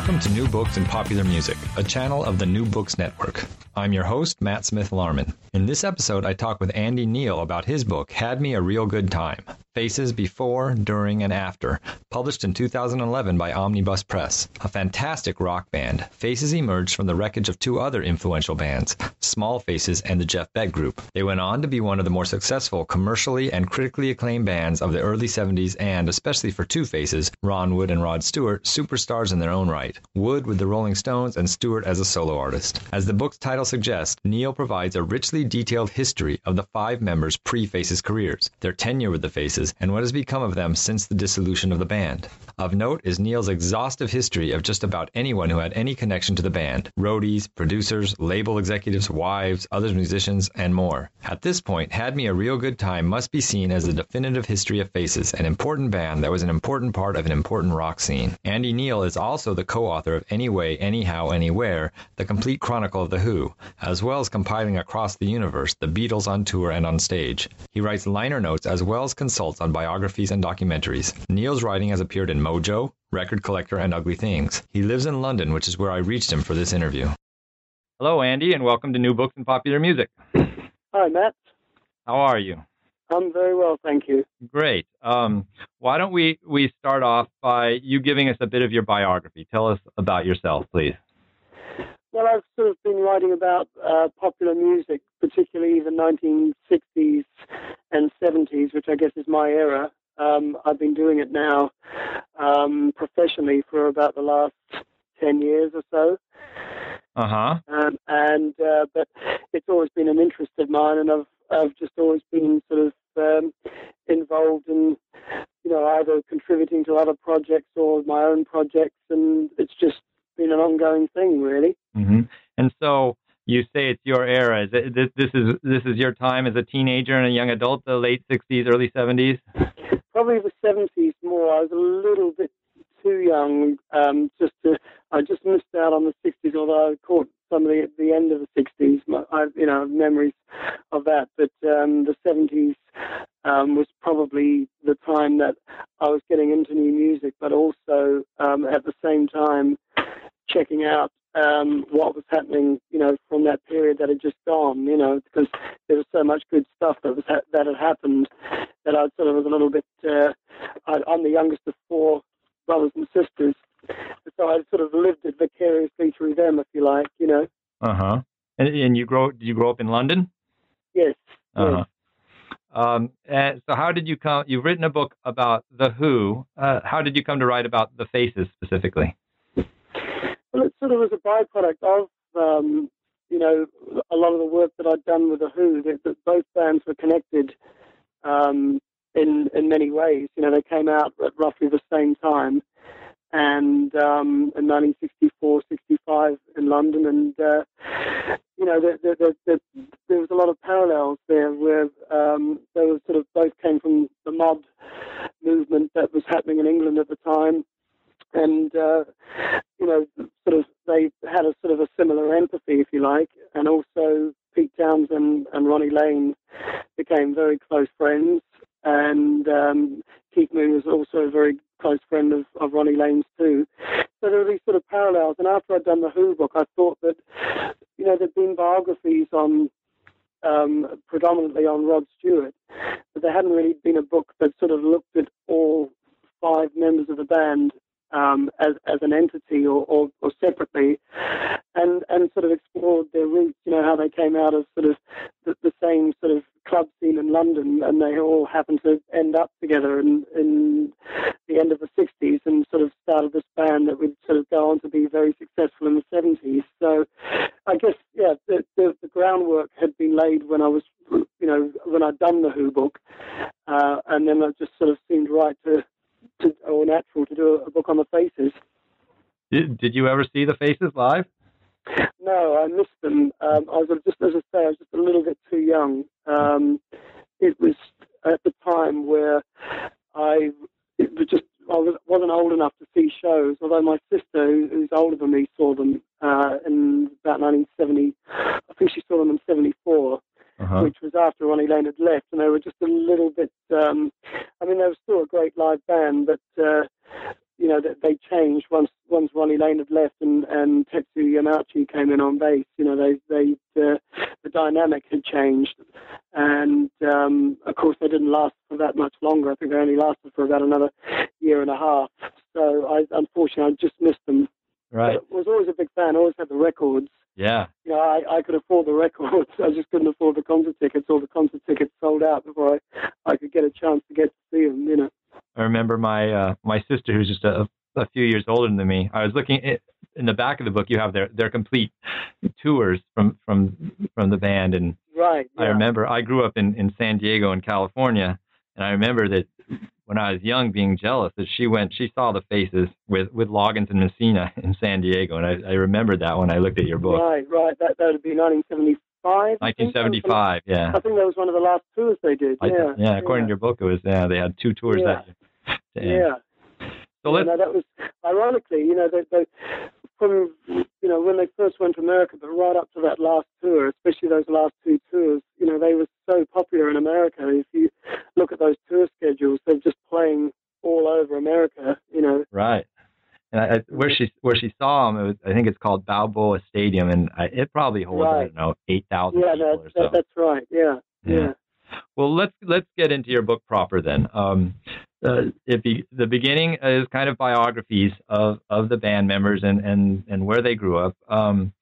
Welcome to New Books and Popular Music, a channel of the New Books Network. I'm your host, Matt Smith Larman. In this episode, I talk with Andy Neill about his book, Had Me a Real Good Time Faces Before, During, and After, published in 2011 by Omnibus Press. A fantastic rock band, Faces emerged from the wreckage of two other influential bands, Small Faces and the Jeff Beck Group. They went on to be one of the more successful commercially and critically acclaimed bands of the early 70s and, especially for two faces, Ron Wood and Rod Stewart, superstars in their own right. Wood with the Rolling Stones and Stewart as a solo artist. As the book's title suggests, Neill provides a richly detailed history of the five members' pre-Faces careers, their tenure with the Faces, and what has become of them since the dissolution of the band. Of note is Neill's exhaustive history of just about anyone who had any connection to the band roadies, producers, label executives, wives, other musicians, and more. At this point, Had Me a Real Good Time must be seen as the definitive history of Faces, an important band that was an important part of an important rock scene. Andy Neill is also the co author of Anyway, Anyhow, Anywhere, the complete chronicle of The Who, as well as compiling across the universe the Beatles on tour and on stage. He writes liner notes as well as consults on biographies and documentaries. Neill's writing has appeared in Mojo, Record Collector, and Ugly Things. He lives in London, which is where I reached him for this interview. Hello, Andy, and welcome to New Books in Popular Music. Hi, Matt. How are you? I'm very well, thank you. Great. Um, why don't we, we start off by you giving us a bit of your biography? Tell us about yourself, please. Well, I've sort of been writing about uh, popular music, particularly the 1960s and 70s, which I guess is my era. Um, I've been doing it now um, professionally for about the last 10 years or so. Uh-huh. Um, and uh, but it's always been an interest of mine, and I've I've just always been sort of um, involved in you know either contributing to other projects or my own projects, and it's just been an ongoing thing, really. Mm-hmm. And so you say it's your era. Is it, this, this is this is your time as a teenager and a young adult, the late '60s, early '70s. Probably the '70s more. I was a little bit too young. Um, just to, I just missed out on the '60s, although I caught some of the the end of the '60s. I, you know, memories of that. But um, the '70s um, was probably the time that I was getting into new music, but also um, at the same time checking out um, what was happening, you know, from that period that had just gone, you know, because there was so much good stuff that was ha- that had happened that I sort of was a little bit. Uh, I, I'm the youngest of four brothers and sisters, so I sort of lived it vicariously through them, if you like, you know. Uh huh. And, and you grow? Did you grow up in London? Yes. Uh huh. Um, and so, how did you come? You've written a book about the Who. Uh, how did you come to write about the Faces specifically? Well, it sort of was a byproduct of, um, you know, a lot of the work that I'd done with the Who. That, that both bands were connected um, in in many ways. You know, they came out at roughly the same time, and um, in 1964, 65 in London, and uh, you know, there, there, was a lot of parallels there where um, they were sort of both came from the mod could afford the records. I just couldn't afford the concert tickets. All the concert tickets sold out before I, I could get a chance to get to see them. You know. I remember my uh, my sister, who's just a, a few years older than me. I was looking at, in the back of the book. You have their their complete tours from from from the band, and right. Yeah. I remember I grew up in in San Diego in California, and I remember that when I was young, being jealous that she went, she saw the faces with with Loggins and Messina in San Diego, and I, I remembered that when I looked at your book. Right, right. That that would be 1975. 1975, yeah. I think that was one of the last tours they did. Yeah, I, yeah. According yeah. to your book, it was yeah. They had two tours yeah. that year. Yeah. So let's. You know, that was ironically, you know, they, they from you know when they first went to America, but right up to that last tour, especially those last two tours, you know, they were so popular in America. If you look at those tour schedules, they're just playing all over America. You know. Right. And I, where she where she saw him, it was, I think it's called Balboa Stadium, and I, it probably holds right. I don't know eight thousand yeah, that, so. That, that's right. Yeah. yeah. yeah. Well, let's let's get into your book proper then. Um, uh, be, the beginning is kind of biographies of, of the band members and, and, and where they grew up. Um,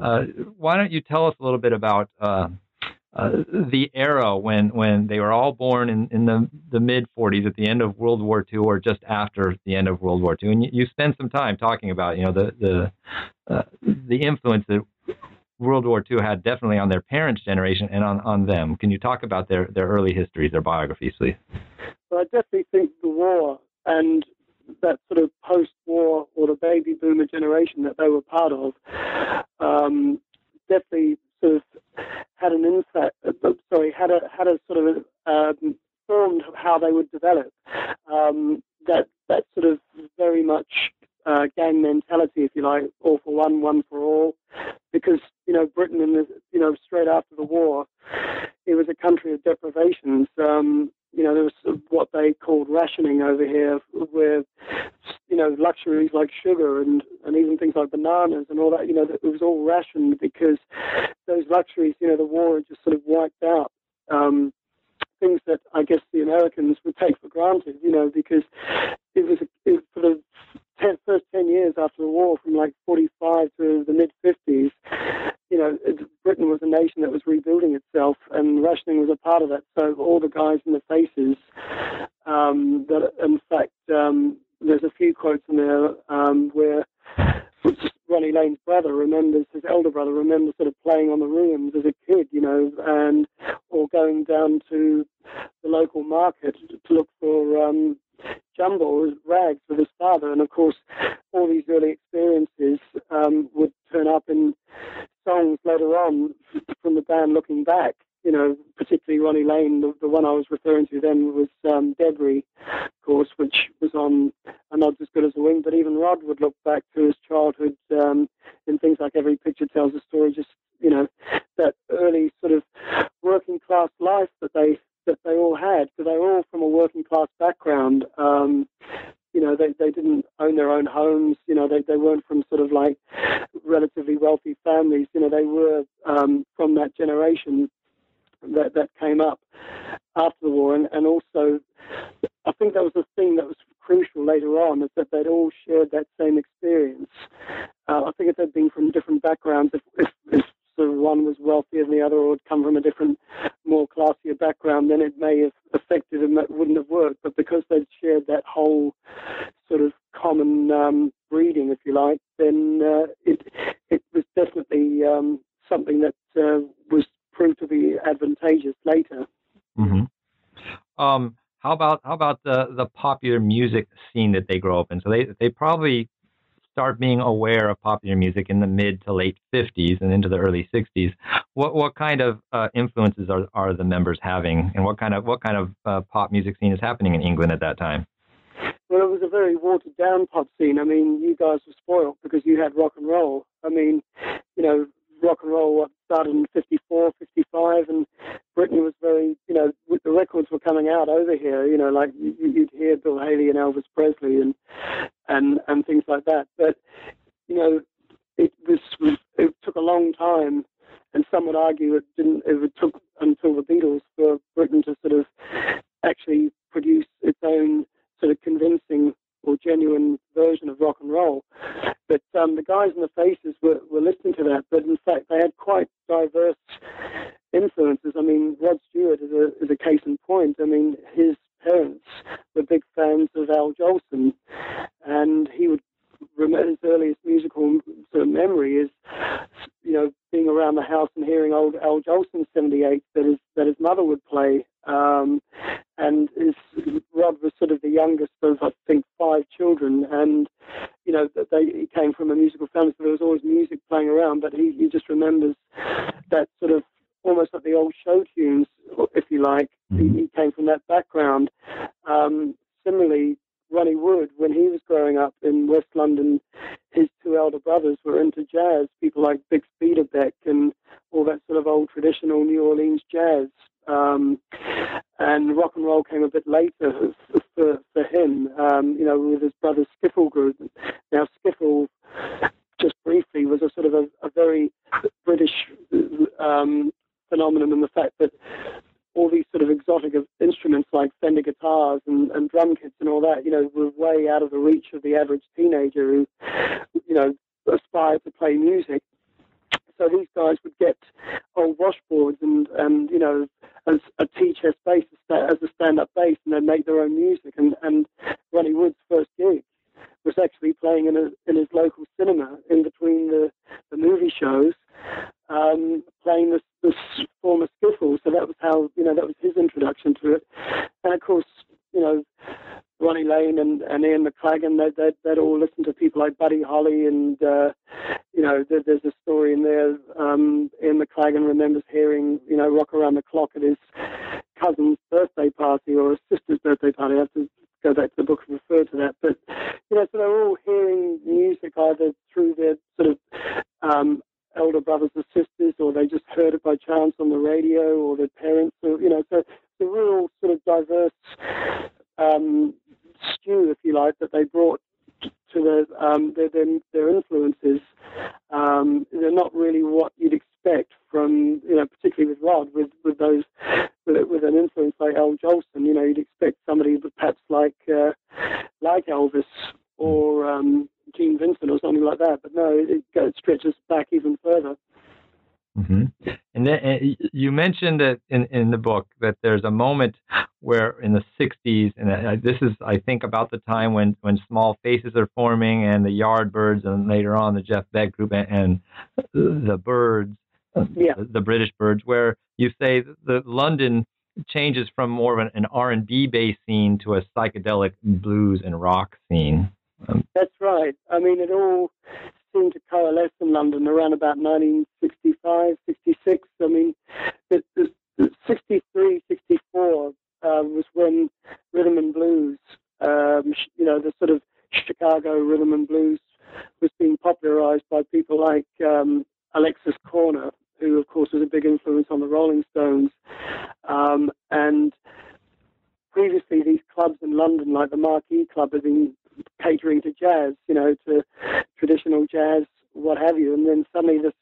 uh, why don't you tell us a little bit about uh, uh the era when, when they were all born in, in the, the mid 40s at the end of World War II or just after the end of World War II? And you, you spend some time talking about you know the the uh, the influence that World War II had definitely on their parents' generation and on, on them. Can you talk about their, their early histories, their biographies, please? Well, I definitely think the war and that sort of post-war or the baby boomer generation that they were part of um, definitely sort of had an insight. Uh, sorry, had a had a sort of um, formed how they would develop. Um, that that sort of very much uh, gang mentality, if you like, all for one, one for all, because know Britain in the you know straight after the war, it was a country of deprivations. Um, you know there was what they called rationing over here, where you know luxuries like sugar and and even things like bananas and all that. You know it was all rationed because those luxuries, you know, the war had just sort of wiped out. Um, things that I guess the Americans would take for granted, you know, because it was, it, for the ten, first 10 years after the war, from like 45 to the mid 50s, you know, Britain was a nation that was rebuilding itself, and rationing was a part of that. So all the guys in the faces, um, that in fact, um, there's a few quotes in there um, where Ronnie Lane's brother remembers, his elder brother remembers sort of playing on the ruins as a kid, you know, and or going down to the local market to look for um, jumble rags with his father. And of course, all these early experiences um, would turn up in songs later on from the band looking back. You know, particularly Ronnie Lane, the, the one I was referring to then was um, Debris, of course, which was on A Nod's as Good as a Wink. But even Rod would look back to his childhood um, in things like Every Picture Tells a Story, just, you know, that early sort of working class life that they that they all had, because they were all from a working class background. Um, you know, they, they didn't own their own homes. You know, they, they weren't from sort of like relatively wealthy families. You know, they were um, from that generation that, that came up after the war. And, and also, I think that was the thing that was crucial later on, is that they'd all shared that same experience. Uh, I think if they'd been from different backgrounds, if, if, if sort of one was wealthier than the other or had come from a different, more classier background, then it may have affected and that wouldn't have worked. But because they'd shared that whole sort of common um, breeding, if you like, then uh, um, something that uh, was proved to be advantageous later. Mm-hmm. Um, how about how about the the popular music scene that they grow up in? So they they probably start being aware of popular music in the mid to late 50s and into the early 60s. What what kind of uh, influences are, are the members having, and what kind of what kind of uh, pop music scene is happening in England at that time? Well, it was a very watered down pop scene. I mean, you guys were spoiled because you had rock and roll. I mean, you know, rock and roll started in 54, 55, and Britain was very, you know, the records were coming out over here, you know, like you'd hear Bill Haley and Elvis Presley and, and, and things like that. But, you know, it was, it took a long time and some would argue it didn't, it took until the Beatles for Britain to sort of actually produce its own sort of convincing or genuine version of rock and roll. But um, the guys in the faces were, were listening to that. But in fact, they had quite diverse influences. I mean, Rod Stewart is a, is a case in point. I mean, his parents were big fans of Al Jolson, and he would remember his earliest musical sort of memory is, you know, being around the house and hearing old Al Jolson 78 that his that his mother would play. Um, and his Rod was sort of the youngest of I think five children, and you know they he came from a musical family, so there was always music playing around. But he he just remembers that sort of almost like the old show tunes, if you like. Mm-hmm. He, he, came from that background. Um, similarly, Ronnie Wood, when he was growing up in West London, his two elder brothers were into jazz, people like Bix Beiderbecke and all that sort of old traditional New Orleans jazz. Um, and rock and roll came a bit later for, for him, um, you know, with his brother's skiffle group. Now, skiffle, just briefly, was a sort of a, a very British um, phenomenon in the fact that all these sort of exotic instruments like Fender guitars and, and drum kits and all that, you know, were way out of the reach of the average teenager who, you know, aspired to play music. So these guys would get old washboards and, and you know, as a tea-chest bass as a stand-up bass, and they'd make their own music. And, and Ronnie Wood's first gig was actually playing in, a, in his local cinema in between the, the movie shows, um, playing this, this former skiffle. So that was how, you know, that was his introduction to it. And of course, Ronnie Lane and, and Ian McLagan, they'd, they'd, they'd all listen to people like Buddy Holly. And, uh, you know, there, there's a story in there. Um, Ian remembers hearing, you know, Rock Around the Clock at his cousin's birthday party or his sister's birthday party. I have to go back to the book and refer to that. But, you know, so they're all hearing music either through their sort of um, elder brothers or sisters, or they just heard it by chance on the radio, or their parents, or, you know, so the real sort of diverse um, if you like, that they brought to their um, their, their, their influences. Um, they're not really what you'd expect from you know, particularly with Rod, with with those with, with an influence like Al Jolson. You know, you'd expect somebody with perhaps like uh, like Elvis or um, Gene Vincent or something like that. But no, it, it stretches back even further. Mm-hmm. And then and you mentioned that in, in the book that there's a moment where in the 60s, and this is, I think, about the time when, when Small Faces are forming and the Yardbirds, and later on the Jeff Beck group and, and the birds, yeah. the, the, British birds, where you say that London changes from more of an, an R&B based scene to a psychedelic blues and rock scene. Um, That's right. I mean, it all seemed to coalesce in London around about 1965, 66. I mean, the, the 63, 64 uh, was when rhythm and blues, um, you know, the sort of Chicago rhythm and blues was being popularized by people like um, Alexis Korner, who, of course, was a big influence on the Rolling Stones. Um, and previously, these clubs in London, like the Marquee Club, had been catering to jazz, you know, to traditional jazz, what have you. And then suddenly this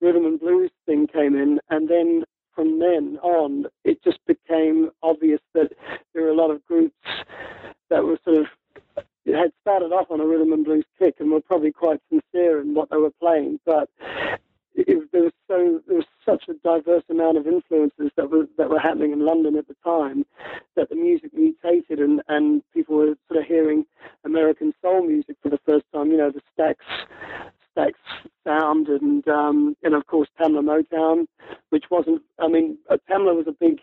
rhythm and blues thing came in, and then from then on, it just became obvious that there were a lot of groups that were sort of it had started off on a rhythm and blues kick and were probably quite sincere in what they were playing, but it, there was so there was such a diverse amount of influences that were that were happening in London at the time that the music mutated and and people were sort of hearing American soul music for the first time. You know, the Stax Stax sound and um, and of course Tamla Motown, which wasn't. I mean, uh, Tamla was a big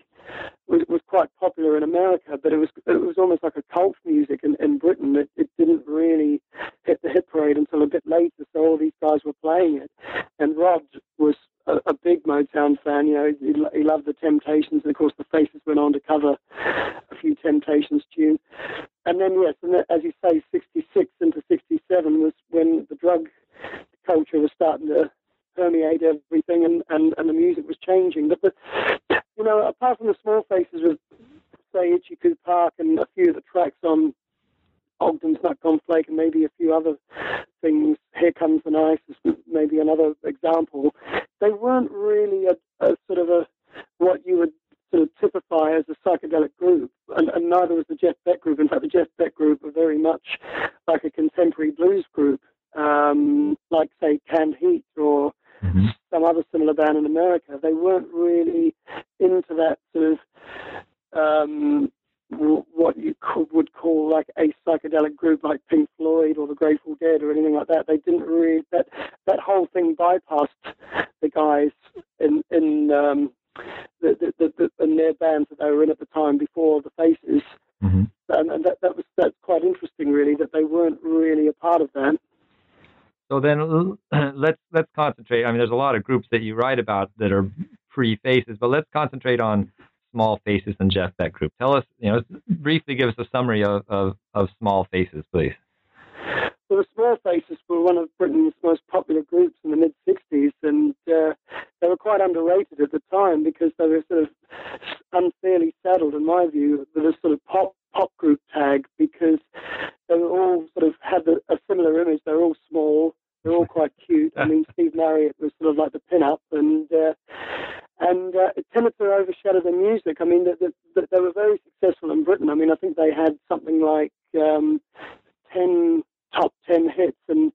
was, was quite popular in America, but it was it was almost like a cult music in, in Britain. It, it didn't really hit the hit parade until a bit bit later, so all these guys were playing it. And Rod was a, a big Motown fan. You know, he, he loved the Temptations, and of course, the Faces went on to cover a few Temptations tunes. And then, yes, and as you say, '66 into '67 was when the drug culture was starting to permeate everything, and, and, and the music was changing. But the, you know, apart from the small faces with say Coo Park and a few of the tracks on Ogden's Nut Flake and maybe a few other things. Here Come the Nice is maybe another example. They weren't really a, a sort of a what you would sort of typify as a psychedelic group, and, and, neither was the Jeff Beck group. In fact, the Jeff Beck group were very much like a contemporary blues group, say Canned Heat or mm-hmm. some other similar band in America. They weren't really into that sort of um, what you could, would call like a psychedelic group like Pink Floyd or the Grateful Dead or anything like that. They didn't really that that whole thing bypassed the guys in in um, the, the, the, the, in their bands that they were in at the time before the Faces, mm-hmm. and, and that that was that's quite interesting really that they weren't really a part of that. So then let's let's concentrate. I mean, there's a lot of groups that you write about that are pre Faces, but let's concentrate on Small Faces and Jeff Beck Group. Tell us, you know, briefly give us a summary of, of, of Small Faces, please. Well, the Small Faces were one of Britain's most popular groups in the mid 60s, and uh, they were quite underrated at the time because they were sort of unfairly saddled, in my view, with a sort of pop pop group tag because they were all sort of had a similar image. They're all small, they're all quite I mean, Steve Marriott was sort of like the pin-up, and uh, and uh, it tended to overshadow the music. I mean, the, the, they were very successful in Britain. I mean, I think they had something like um, ten top ten hits, and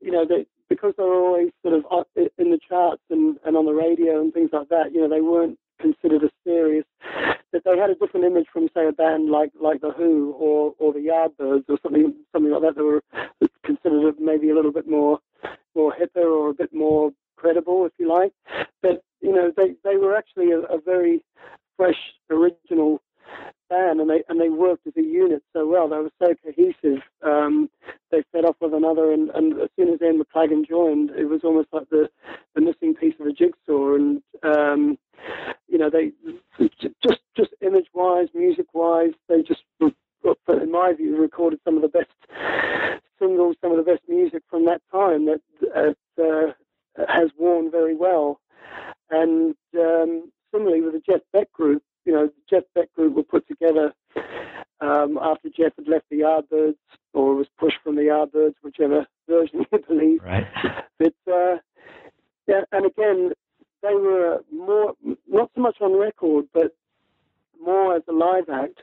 you know, they, because they were always sort of in the charts and, and on the radio and things like that. You know, they weren't considered as serious. That they had a different image from, say, a band like like the Who or or the Yardbirds or something something like that. They were considered maybe a little bit more more hipper or a bit more credible, if you like. But you know, they they were actually a, a very fresh, original band, and they and they worked as a unit so well. They were so cohesive. Um, they fed off with another, and, and as soon as Ian McLagan joined, it was almost like the the missing piece of a jigsaw. And um, you know, they just just image wise, music wise, they just in my view, recorded some of the best singles, some of the best music from that time that has worn very well. And um, similarly with the Jeff Beck group, you know, the Jeff Beck group were put together um, after Jeff had left the Yardbirds or was pushed from the Yardbirds, whichever version you believe. Right. But uh, yeah, and again, they were more not so much on record, but more as a live act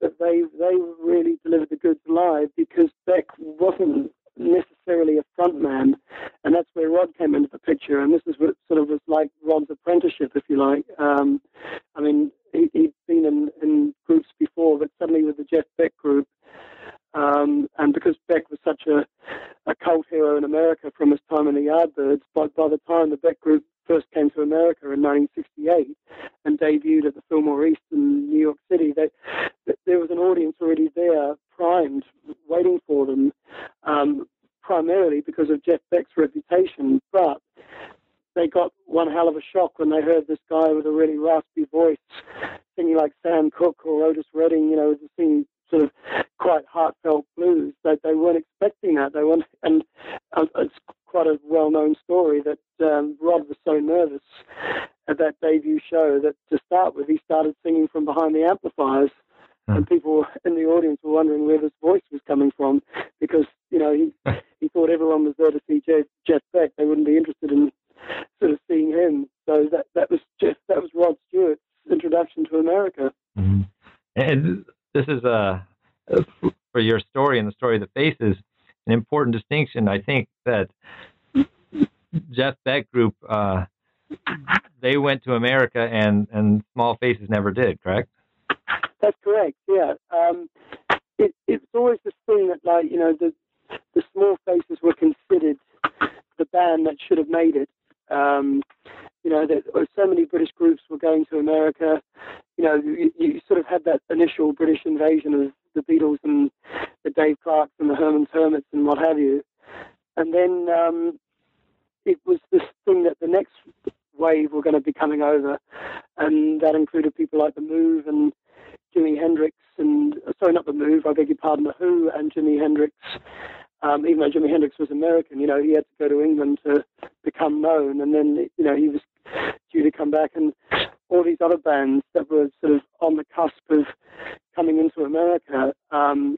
that they they really delivered the goods live because Beck wasn't necessarily a front man, and that's where Rod came into the picture. And this is what sort of was like Rod's apprenticeship, if you like. Um, I mean, he, had been in, in groups before, but suddenly with the Jeff Beck group, um, and because Beck was such a, a cult hero in America from his time in the Yardbirds, by, by the time the Beck group first came to America in 1968 and debuted at the Fillmore East in New York City, they, there was an audience already there, primed, waiting for them, um, primarily because of Jeff Beck's reputation. But they got one hell of a shock when they heard this guy with a really raspy voice singing like Sam Cooke or Otis Redding, you know, singing sort of quite heartfelt blues. They they weren't expecting that. They weren't, and uh, it's quite a well-known story that um, Rod was so nervous at that debut show that to start with, he started singing from behind the amplifiers. Mm. And people in the audience were wondering where this voice was coming from because, you know, he, he thought everyone was there to see Jeff, Jeff Beck. They wouldn't be interested in sort of seeing him. So that, that was Jeff, that was Rod Stewart's introduction to America. Mm-hmm. And this is a, for your story and the story of the faces, an important distinction. I think that Jeff Beck Group, uh, they went to America and, and Small Faces never did, correct? That's correct. Yeah. Um, it, it's always this thing that, like, you know, the the Small Faces were considered the band that should have made it. Um, you know, that so many British groups were going to America. You know, you, you, sort of had that initial British invasion of the Beatles and the Dave Clarks and the Herman's Hermits and what have you. and then um, it was this thing that the next wave were going to be coming over, and that included people like the Move and Jimi Hendrix, and sorry, not the Move, I beg your pardon, the Who and Jimi Hendrix. Um, even though Jimi Hendrix was American, you know, he had to go to England to become known, and then you know he was due to come back, and all these other bands that were sort of on the cusp of coming into America, um,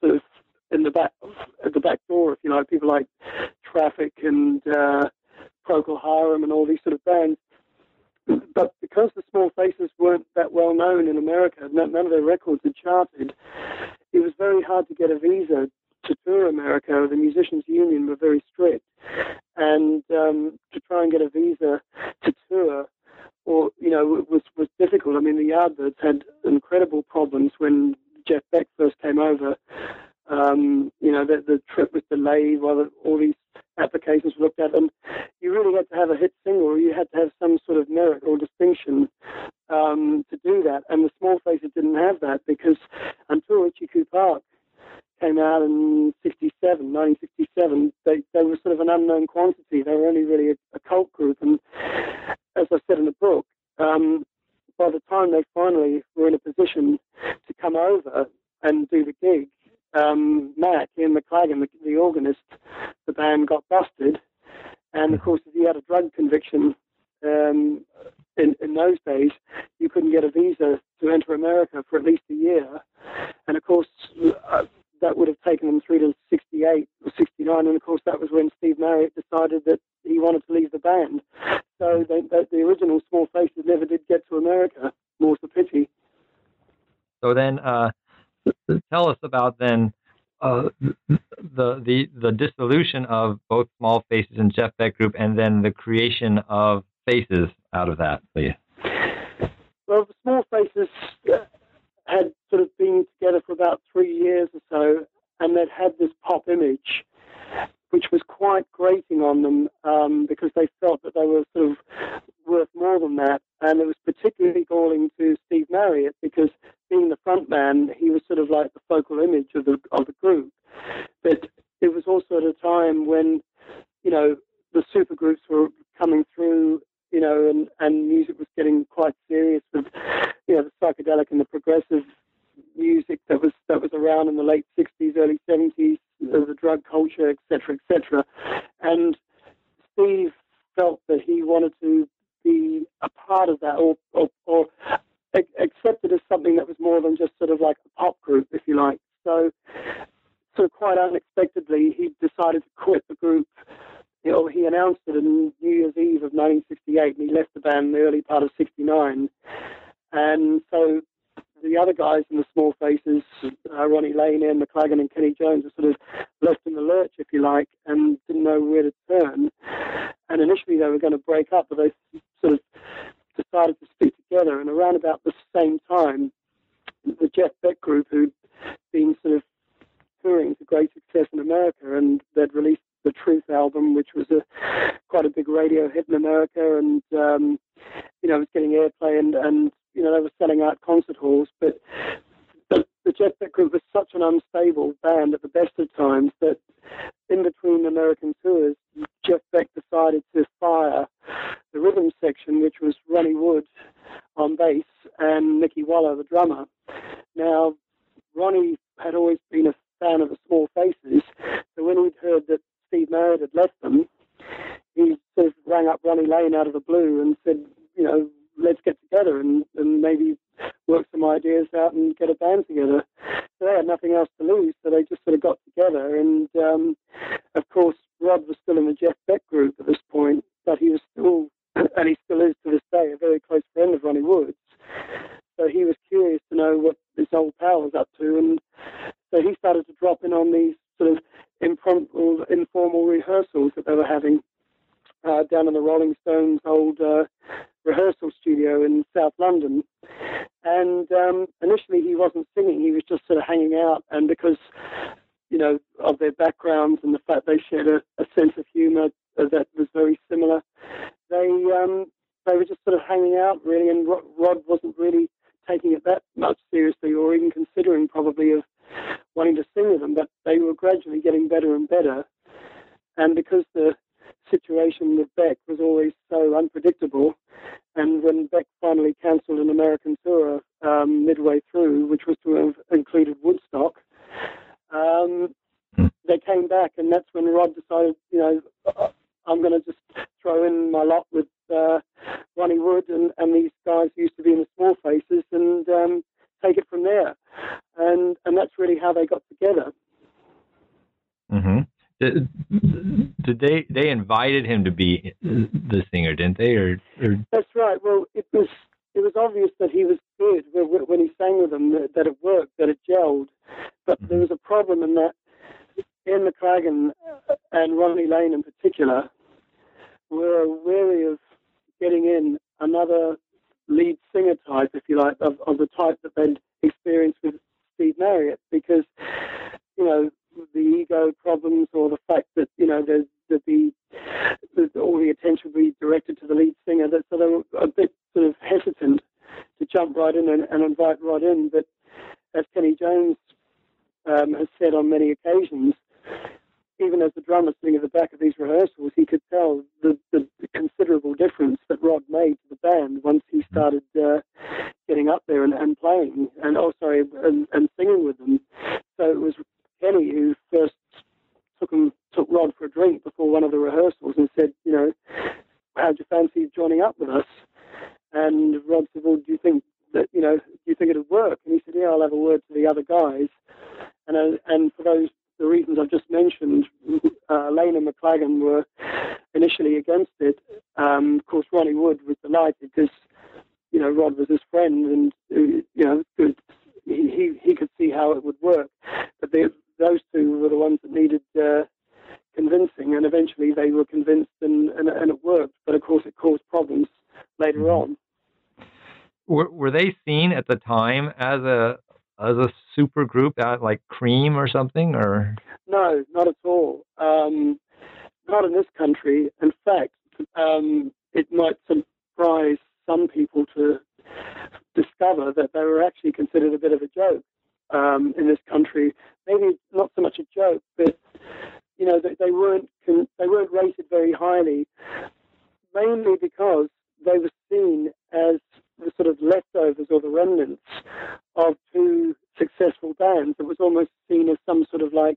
sort of in the back at the back door, if you like, people like Traffic and uh, Procol Harum and all these sort of bands. But because the Small Faces weren't that well known in America, none of their records had charted, it was very hard to get a visa to tour America. The Musicians Union were very strict, and um, to try and get a visa to tour, or you know, was was difficult. I mean, the Yardbirds had incredible problems when Jeff Beck first came over. Um, you know, the, the trip was delayed while all these applications were looked at, and you really had to have a hit single, or you had to have some sort of merit or distinction um, to do that. And the Small Faces didn't have that because until Itchy Park came out in 67, 1967, they, they were sort of an unknown quantity. They were only really a, a cult group. And as I said in the book, um, by the time they finally were in a position to come over and do the gig, um, Mac, Ian McLagan, the, the organist, the band got busted. And of course, if you had a drug conviction um, in, in those days, you couldn't get a visa to enter America for at least a year. And of course, uh, that would have taken them through to 68 or 69. And of course, that was when Steve Marriott decided that he wanted to leave the band. So they, they, the original Small Faces never did get to America. More's the pity. So then, uh, tell us about then uh, the the the dissolution of both Small Faces and Jeff Beck Group, and then the creation of Faces out of that, please. Well, Small Faces had sort of been together for about three years or so, and they'd had this pop image, which was quite grating on them um, because they felt that they were sort of worth more than that. And it was particularly galling to Steve Marriott because being the front man, he was sort of like the focal image of the of the group. But it was also at a time when, you know, the supergroups were coming through, you know, and, and music was getting quite serious with, you know, the psychedelic and the progressive music that was that was around in the late 60s, early 70s, the drug culture, etc., etc. And Steve felt that he wanted to be a part of that, or, or, or accepted as something that was more than just sort of like a pop group, if you like. So, so quite unexpectedly, he decided to quit the group. You know, he announced it on New Year's Eve of 1968, and he left the band in the early part of '69. And so the other guys in the small faces, uh, Ronnie Lane, Ian McLagan, and Kenny Jones, were sort of left in the lurch, if you like, and didn't know where to turn. And initially they were going to break up, but they sort of decided to stick together. And around about the same time, the Jeff Beck group, who'd been sort of touring to great success in America, and they'd released the Truth album, which was a quite a big radio hit in America, and um, you know, it was getting airplay, and and you know, they were selling out concert halls. But the, the Jeff Beck group was such an unstable band at the best of times that in between American tours, Jeff Beck decided to fire the rhythm section, which was Ronnie Wood on bass and Mickey Waller, the drummer. Now, Ronnie had always been a fan of the Small Faces, so when he'd heard that Steve Marriott had left them, he sort of rang up Ronnie Lane out of the blue and said, you know, let's get together and, and maybe work some ideas out and get a band together. So they had nothing else to lose, so they just sort of got together. And um, of course, Rod was still in the Jeff Beck group at this point, but he was still, and he still is to this day, a very close friend of Ronnie Wood's. So he was curious to know what this old pal was up to, and so he started to drop in on these sort of impromptu, informal rehearsals that they were having uh, down in the Rolling Stones' old uh, rehearsal studio in South London. And um, initially, he wasn't singing; he was just sort of hanging out. And because you know of their backgrounds and the fact they shared a, a sense of humour that was very similar, they um, they were just sort of hanging out really. And Rod wasn't really taking it that much seriously, or even considering probably of wanting to sing with them. But they were gradually getting better and better. and because the situation with Beck was always so unpredictable, and when Beck finally cancelled an American tour um, midway through, which was to have included Woodstock, um, hmm. they came back, and that's when Rod decided, you know, I'm going to just throw in my lot with uh, Ronnie Wood and, and these guys who used to be in the small faces and um, take it from there. And and that's really how they got together. Mm-hmm. Did, did they they invited him to be the singer, didn't they? Or, or... that's right. Well, it was it was obvious that he was good when he sang with them, that, that it worked, that it gelled. But mm-hmm. there was a problem in that Ian McLagan and Ronnie Lane in particular were wary of getting in another lead singer type, if you like, of, of the type that they'd experienced with Steve Marriott, because you know the ego problems or the fact that you know there's that the, all the attention would be directed to the lead singer. That so they were a bit sort of hesitant to jump right in and, and invite right in. But as Kenny Jones um, has said on many occasions, even as the drummer sitting at the back of these rehearsals, he could tell the, the, the considerable difference that Rod made to the band once he started uh, getting up there and, and playing, and oh sorry, and, and singing with them. So it was Kenny who first took him took Rod for a drink before one of the rehearsals and said, you know, how'd you fancy joining up with us? And Rod said, well, do you think that you know, do you think it'd work? And he said, yeah, I'll have a word to the other guys. And uh, and for those the reasons I've just mentioned, uh, Lane and McLagan were initially against it. Um, of course, Ronnie Wood was delighted because you know Rod was his friend, and uh, you know he he could see how it would work. But they, those two were the ones that needed uh, convincing, and eventually they were convinced, and, and, and it worked. But of course, it caused problems later mm-hmm. on. Were, were they seen at the time as a as a super group like Cream or something, or no, not at all. Um, not in this country. In fact, um, it might surprise some people to discover that they were actually considered a bit of a joke um, in this country. Maybe not so much a joke, but you know they, they weren't they weren't rated very highly, mainly because they were seen as the sort of leftovers or the remnants of two successful bands. It was almost seen as some sort of like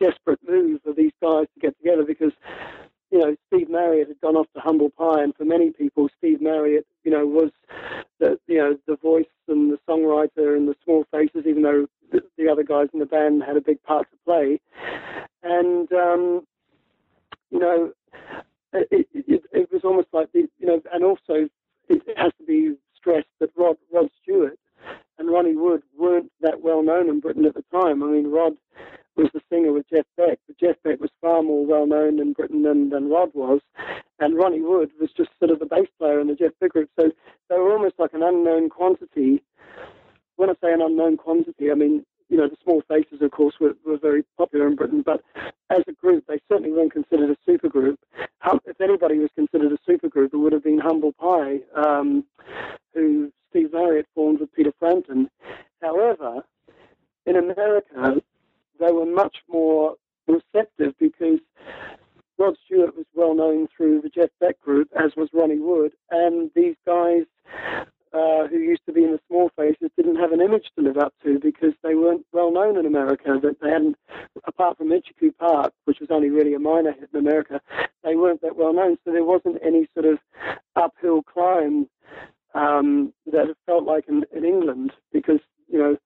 desperate move of these guys to get together because, you know, Steve Marriott had gone off to Humble Pie, and for many people, Steve Marriott, you know, was the you know the voice and the songwriter and the Small Faces, even though the, the other guys in the band had a big part to play, and um, you know. It, it, it was almost like the, you know, and also it has to be stressed that Rod, Rod Stewart and Ronnie Wood weren't that well known in Britain at the time. I mean, Rod was the singer with Jeff Beck, but Jeff Beck was far more well known in Britain than, than Rod was. And Ronnie Wood was just sort of the bass player in the Jeff Beck group. So they were almost like an unknown quantity. When I say an unknown quantity, I mean you know, the Small Faces, of course, were, were very popular in Britain, but as a group, they certainly weren't considered a supergroup. If anybody was considered a supergroup, it would have been Humble Pie, um, who Steve Marriott formed with Peter Frampton. However, in America, they were much more receptive because Rod Stewart was well known through the Jeff Beck group, as was Ronnie Wood, and these guys uh, who used to be in the small faces didn't have an image to live up to because they weren't well known in America. That they hadn't, apart from Itchycoo Park, which was only really a minor hit in America, they weren't that well known. So there wasn't any sort of uphill climb um, that it felt like in, in England because you know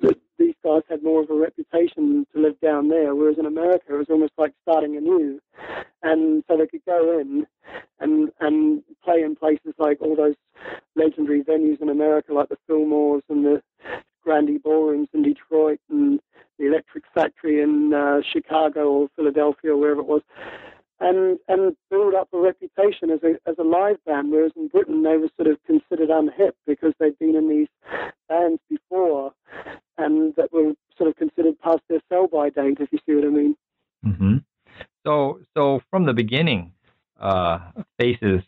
the, these guys had more of a reputation to live down there, whereas in America it was almost like starting anew, and so they could go in and and play in places like all those legendary venues in America, like the Fillmores and the Grande Ballrooms in Detroit and the Electric Factory in uh, Chicago or Philadelphia, or wherever it was, and and build up a reputation as a as a live band. Whereas in Britain they were sort of considered unhip because they'd been in these bands before, and that were sort of considered past their sell-by date, if you see what I mean. Mm-hmm. So so from the beginning, uh, Faces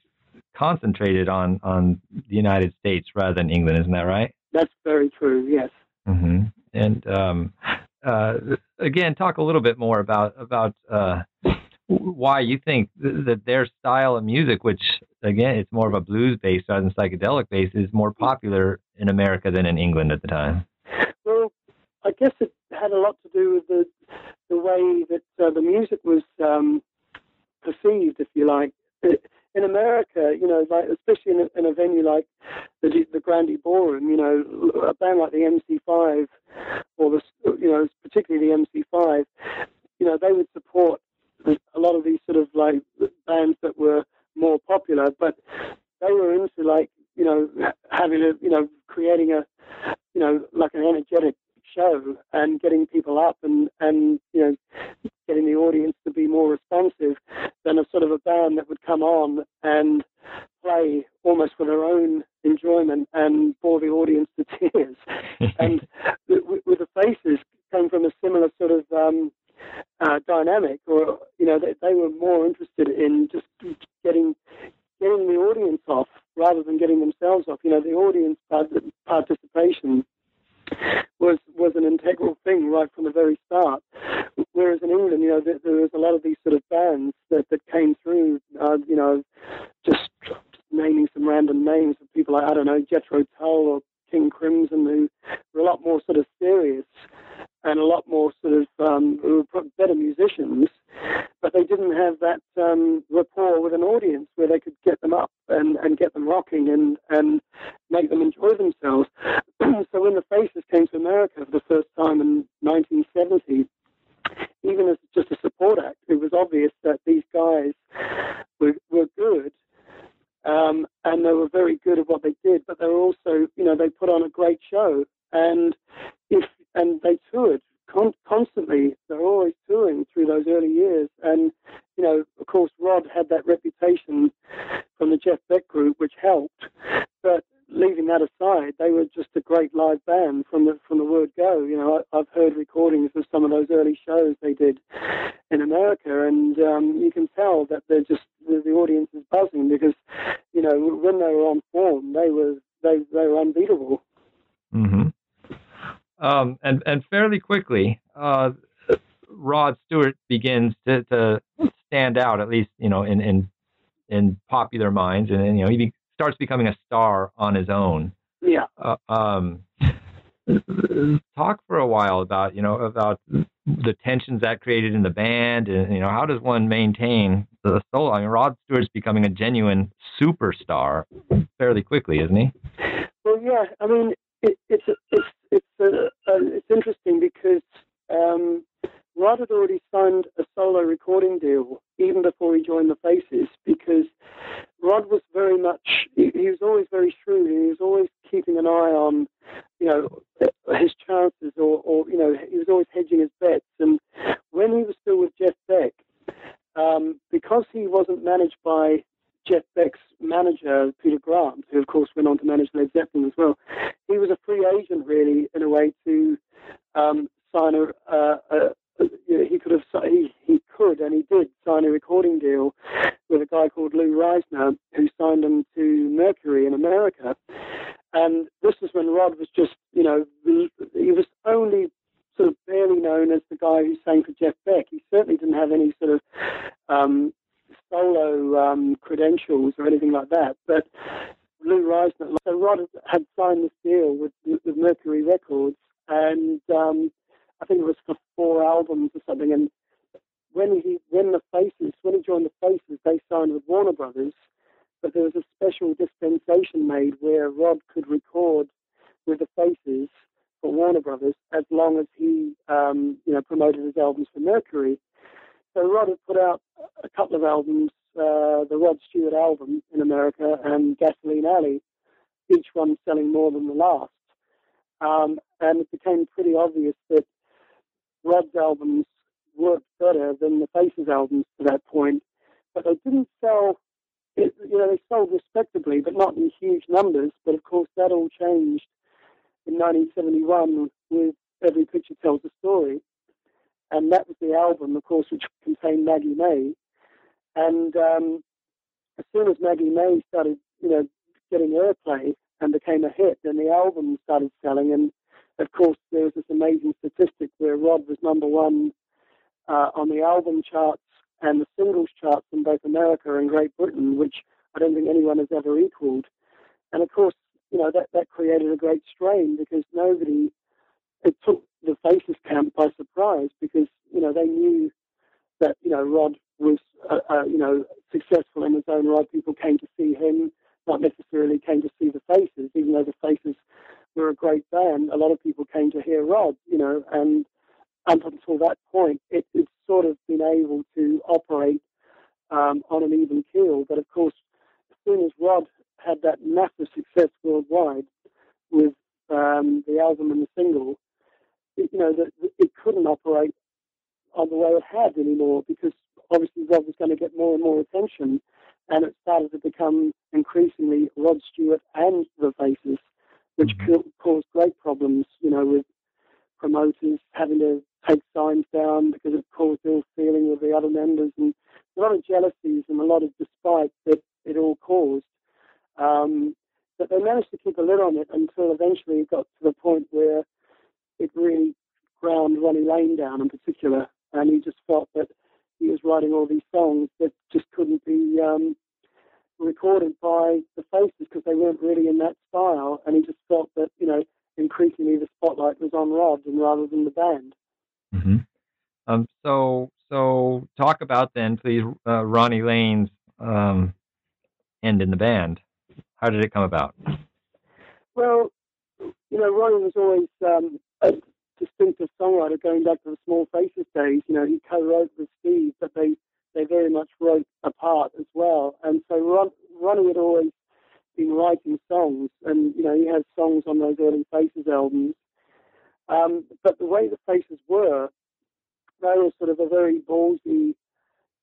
concentrated on on the United States rather than England, isn't that right? That's very true. Yes. Mm-hmm. And um, uh, again, talk a little bit more about about uh, why you think that their style of music, which again it's more of a blues based rather than psychedelic based, is more popular in America than in England at the time. Well, I guess it had a lot to do with the the way that uh, the music was um, perceived, if you like. in America, you know, like especially in a, in a venue like the the Grande Ballroom, you know, a band like the MC5 or the you know particularly the MC5, you know, they would support a lot of these sort of like bands that were more popular, but they were into like you know having a you know creating a you know like an energetic show and getting people up and and you know getting the audience to be more responsive than a sort of a band that would come on and play almost for their own enjoyment and bore the audience to tears. and with, with the faces came from a similar sort of um, uh, dynamic, or you know, they, they were more interested in just getting getting the audience off rather than getting themselves off. You know, the audience participation was was an integral thing right from the very start. Whereas in England, you know, there, there was a lot of these sort of bands that, that came through, uh, you know, just, naming some random names of people like I don't know Jethro Tull or King Crimson, who were a lot more sort of serious and a lot more sort of um, better musicians, but they didn't have that um, rapport with an audience where they could get them up and, and get them rocking and, and make them enjoy themselves. so when the Faces came to America for the first time in 1970, even as just a support act, it was obvious that these guys were, were good um, and they were very good at what they did, but they were also, you know, they put on a great show. And if and they toured con- constantly. They're always touring through those early years, and you know, of course, Rod had that reputation from the Jeff Beck group, which helped. But leaving that aside, they were just a great live band from the from the word go. You know, I, have heard recordings of some of those early shows they did in America, and um, you can tell that they're just the, the audience is buzzing because you know when they were on form, they were they they were unbeatable. Mm-hmm. Um, and and fairly quickly, uh, Rod Stewart begins to, to stand out, at least you know in in in popular minds, and, then you know he be, starts becoming a star on his own. Yeah. Uh, um, talk for a while about you know about the tensions that created in the band, and you know how does one maintain the solo? I mean, Rod Stewart's becoming a genuine superstar fairly quickly, isn't he? Well, yeah. I mean, it, it's it's it's uh, uh, it's interesting because um, Rod had already signed a solo recording deal even before he joined the Faces because Rod was very much he, he was always very shrewd and he was always keeping an eye on you know his chances or, or you know he was always hedging his bets and when he was still with Jeff Beck um, because he wasn't managed by Jeff Beck's manager, Peter Grant, who of course went on to manage Led Zeppelin as well, he was a free agent really in a way to um, sign a, uh, a, a, he could have he, he could and he did sign a recording deal with a guy called Lou Reizner who signed him to Mercury in America. And this was when Rod was just, you know, he was only sort of barely known as the guy who sang for Jeff Beck. He certainly didn't have any sort of um, solo um, credentials or anything like that. But Lou Reizner, so Rod had signed this deal with, with Mercury Records, and um, I think it was for four albums or something. And when he, when the Faces, when he joined the Faces, they signed with Warner Brothers. But there was a special dispensation made where Rod could record with the Faces for Warner Brothers as long as he, um, you know, promoted his albums for Mercury. So Rod had put out a couple of albums, uh, the Rod Stewart album in America and Gasoline Alley, each one selling more than the last. Um, and it became pretty obvious that Rod's albums worked better than the Faces albums to that point, but they didn't sell. It, you know, they sold respectably, but not in huge numbers. But of course, that all changed in 1971 with Every Picture Tells a Story, and that was the album, of course, which contained Maggie May. And um, as soon as Maggie May started, you know, getting airplay and became a hit, then the album started selling. And of course, there was this amazing statistic where Rod was number one uh, on the album charts and the singles charts in both America and Great Britain, which I don't think anyone has ever equaled. And of course, you know, that, that created a great strain because nobody, it took the Faces camp by surprise because, you know, they knew that, you know, Rod was, uh, uh, you know, successful in his own right. People came to see him, not necessarily came to see the Faces, even though the Faces were a great band. A lot of people came to hear Rod, you know, and up until that point, it, it's sort of been able to operate um, on an even keel. But of course, as soon as Rod had that massive success worldwide with um, the album and the single, it, you know, that it couldn't operate on the way it had anymore because obviously Rod was going to get more and more attention, and it started to become increasingly Rod Stewart and the Faces, which mm-hmm. caused great problems, you know, with promoters having to take signs down because it caused ill feeling with the other members and a lot of jealousies and a lot of despite that it all caused. Um, but they managed to keep a lid on it until eventually it got to the point where it really ground Ronnie Lane down in particular, and he just felt that he was writing all these songs that just couldn't be um, recorded by the Faces because they weren't really in that style, and he just felt that you know increasingly the spotlight was on Rod and rather than the band. Mm-hmm. Um, so, so talk about then, please, uh, Ronnie Lane's um, end in the band. How did it come about? Well, you know, Ronnie was always um, a distinctive songwriter going back to the Small Faces days. You know, he co-wrote with Steve, but they they very much wrote apart as well. And so Ron, Ronnie had always been writing songs, and you know, he had songs on those early Faces albums um, but the way the faces were, they were sort of a very ballsy,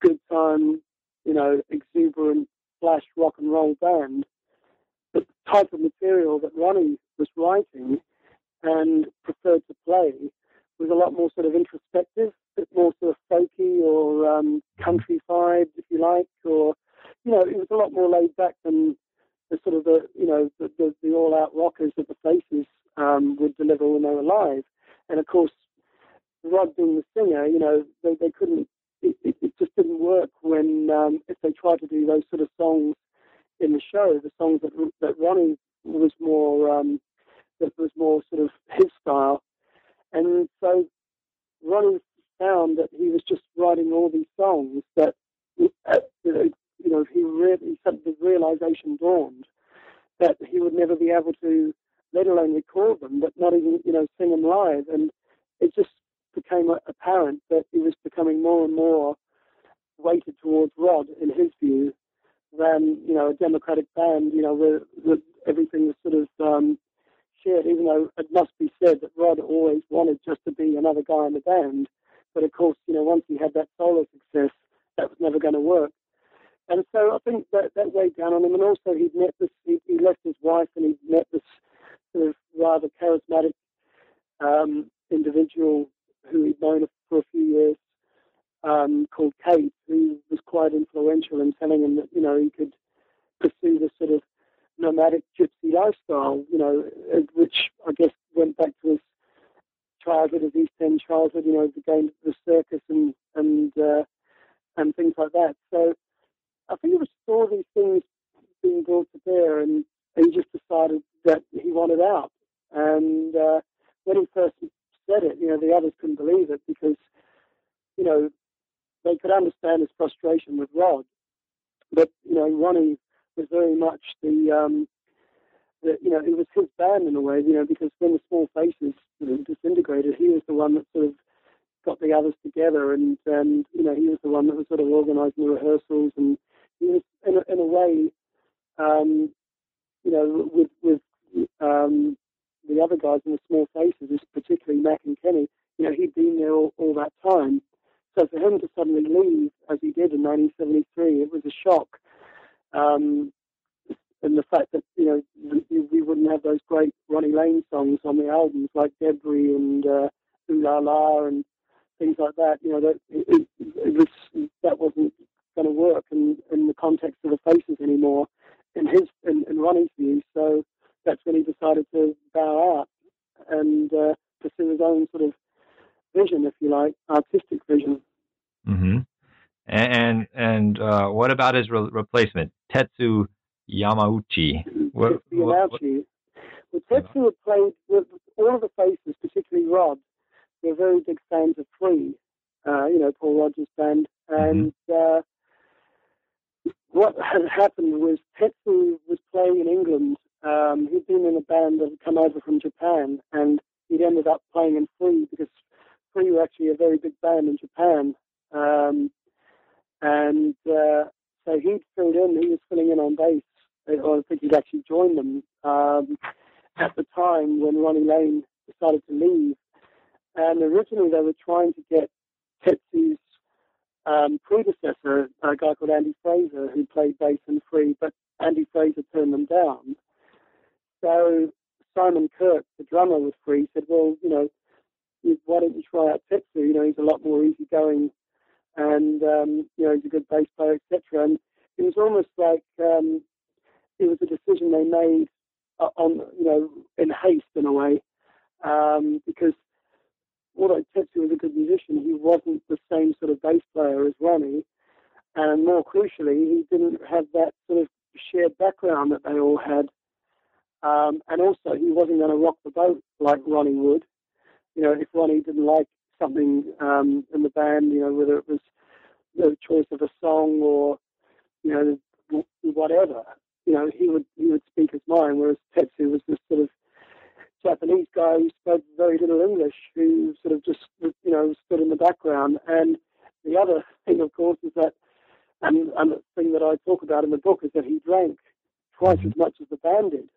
good time, you know, exuberant, flash rock and roll band. But the type of material that Ronnie was writing and preferred to play was a lot more sort of introspective, a bit more sort of folky or um, country vibes, if you like, or you know, it was a lot more laid back than the sort of the you know the, the, the all out rockers that the Faces um, would deliver when they were live. And of course, Rod being the singer, you know, they, they couldn't, it, it, just didn't work when, um, if they tried to do those sort of songs in the show, the songs that, that Ronnie was more, um, that was more sort of his style. And so Ronnie found that he was just writing all these songs that, uh, you know, he really, the realization dawned that he would never be able to let alone record them, but not even, you know, sing them live. And it just became apparent that he was becoming more and more weighted towards Rod, in his view, than, you know, a democratic band, you know, where, where everything was sort of um, shared, even though it must be said that Rod always wanted just to be another guy in the band. But of course, you know, once he had that solo success, that was never going to work. And so I think that that weighed down on him. And also, he'd met this, he, he left his wife and he'd met this sort of rather charismatic um, individual who he'd known for a few years um, called Kate, who was quite influential in telling him that, you know, he could pursue this sort of nomadic gypsy lifestyle, you know, which I guess went back to his childhood, his East End childhood, you know, the to the circus and and uh, and things like that. So I think it was all these things being brought to bear, and he just decided that he wanted out. And uh, when he first said it, you know, the others couldn't believe it because, you know, they could understand his frustration with Rod. But, you know, Ronnie was very much the, um, the, you know, it was his band in a way, you know, because when the Small Faces sort of disintegrated, he was the one that sort of got the others together and, and you know, he was the one that was sort of organizing the rehearsals and he was, in a, in a way, um, you know, with with um, the other guys in the small faces, particularly Mac and Kenny, you know, he'd been there all, all that time. So for him to suddenly leave, as he did in 1973, it was a shock. Um, and the fact that, you know, we wouldn't have those great Ronnie Lane songs on the albums like Debris and uh, Ooh La La and things like that, you know, that it, it was, that wasn't going to work in, in the context of the faces anymore in his in, in Ronnie's view. So that's when he decided to bow out and uh, pursue his own sort of vision, if you like, artistic vision. Mm-hmm. And, And uh, what about his re- replacement, Tetsu Yamauchi? What, Tetsu Yamauchi. Well, Tetsu had played with all of the faces, particularly Rod. They're very big fans of Free, uh, you know, Paul Rodgers' band. And mm-hmm. What had happened was Tetsu was playing in England. Um, he'd been in a band that had come over from Japan, and he'd ended up playing in Free because Free were actually a very big band in Japan. Um, and uh, so he'd filled in, he was filling in on bass, I think he'd actually joined them um, at the time when Ronnie Lane decided to leave. And originally they were trying to get Tetsu's um, predecessor, a guy called Andy Fraser, who played bass and free, but Andy Fraser turned them down. So Simon Kirke, the drummer with Free, said, "Well, you know, why don't you try out Tetsu? You know, he's a lot more easygoing, and um, you know, he's a good bass player, etc." And it was almost like um, it was a decision they made uh, on, you know, in haste in a way, um, because although Tetsu was a good musician, he wasn't the same sort of bass player as Ronnie, and more crucially, he didn't have that sort of shared background that they all had. Um, and also, he wasn't going to rock the boat like Ronnie would. You know, if Ronnie didn't like something um, in the band, you know, whether it was the choice of a song or, you know, whatever, you know, he would he would speak his mind. Whereas Tetsu was this sort of Japanese guy who spoke very little English, who sort of just you know stood in the background. And the other thing, of course, is that, and, and the thing that I talk about in the book is that he drank twice as much as the band did,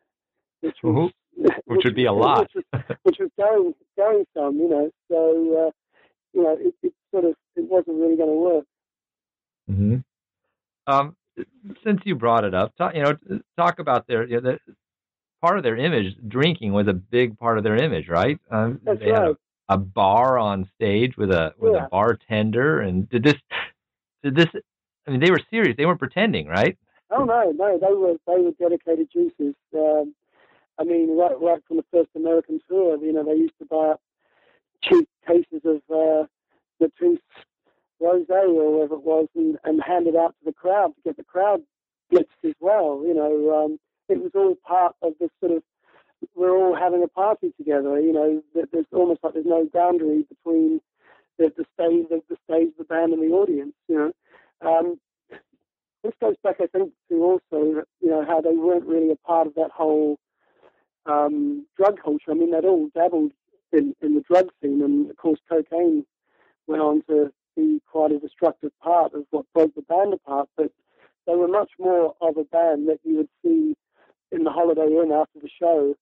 which was, which, which, would be a lot, which was, which was going going some, you know. So uh, you know, it, it sort of it wasn't really going to work. hmm Um, since you brought it up, talk, you know, talk about their you know, the, part of their image. Drinking was a big part of their image, right? Um, That's they right. had a, a, bar on stage with a with yeah. a bartender, and did this did this? I mean, they were serious. They weren't pretending, right? Oh no, no, they were they were dedicated juicers. Um, I mean, right right from the first American tour, you know, they used to buy up cheap cases of uh, the truth rose or whatever it was and, and hand it out to the crowd to get the crowd blitzed as well. You know, um, it was all part of this sort of we're all having a party together. You know, there's almost like there's no boundary between the, the stage, the, the stage, the band, and the audience. You know, um, this goes back, I think, to also you know how they weren't really a part of that whole um, drug culture. I mean, they'd all dabbled in, in the drug scene, and of course, cocaine went on to be quite a destructive part of what broke the band apart, but they were much more of a band that you would see in the Holiday Inn after the show,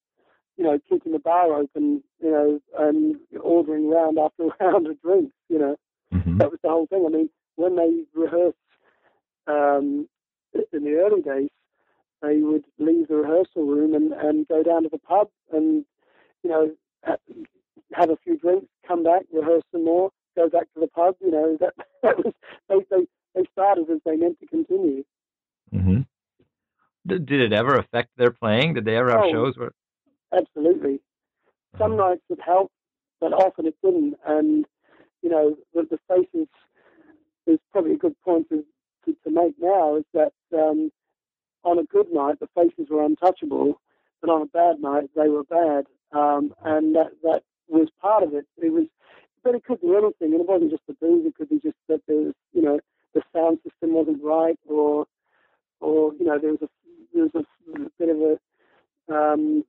you know, keeping the bar open, you know, and ordering round after round of drinks, you know. Mm-hmm. That was the whole thing. I mean, when they rehearsed um, in the early days, they would leave the rehearsal room and, and go down to the pub and, you know, have a few drinks, come back, rehearse some more, go back to the pub. You know, that, that was they, they they started as they meant to continue. Mm-hmm. Did, it ever affect their playing? Did they ever have oh, shows where? Absolutely. Some uh-huh. nights it helped, but often it didn't. And you know, the, the faces is probably a good point to, to, to make now is that um, on a good night the faces were untouchable, but on a bad night they were bad. Um, and that that was part of it. It was but it could be anything, and it wasn't just the booze. It could be just that there's, you know, the sound system wasn't right, or, or you know, there was a there was a bit of a, um,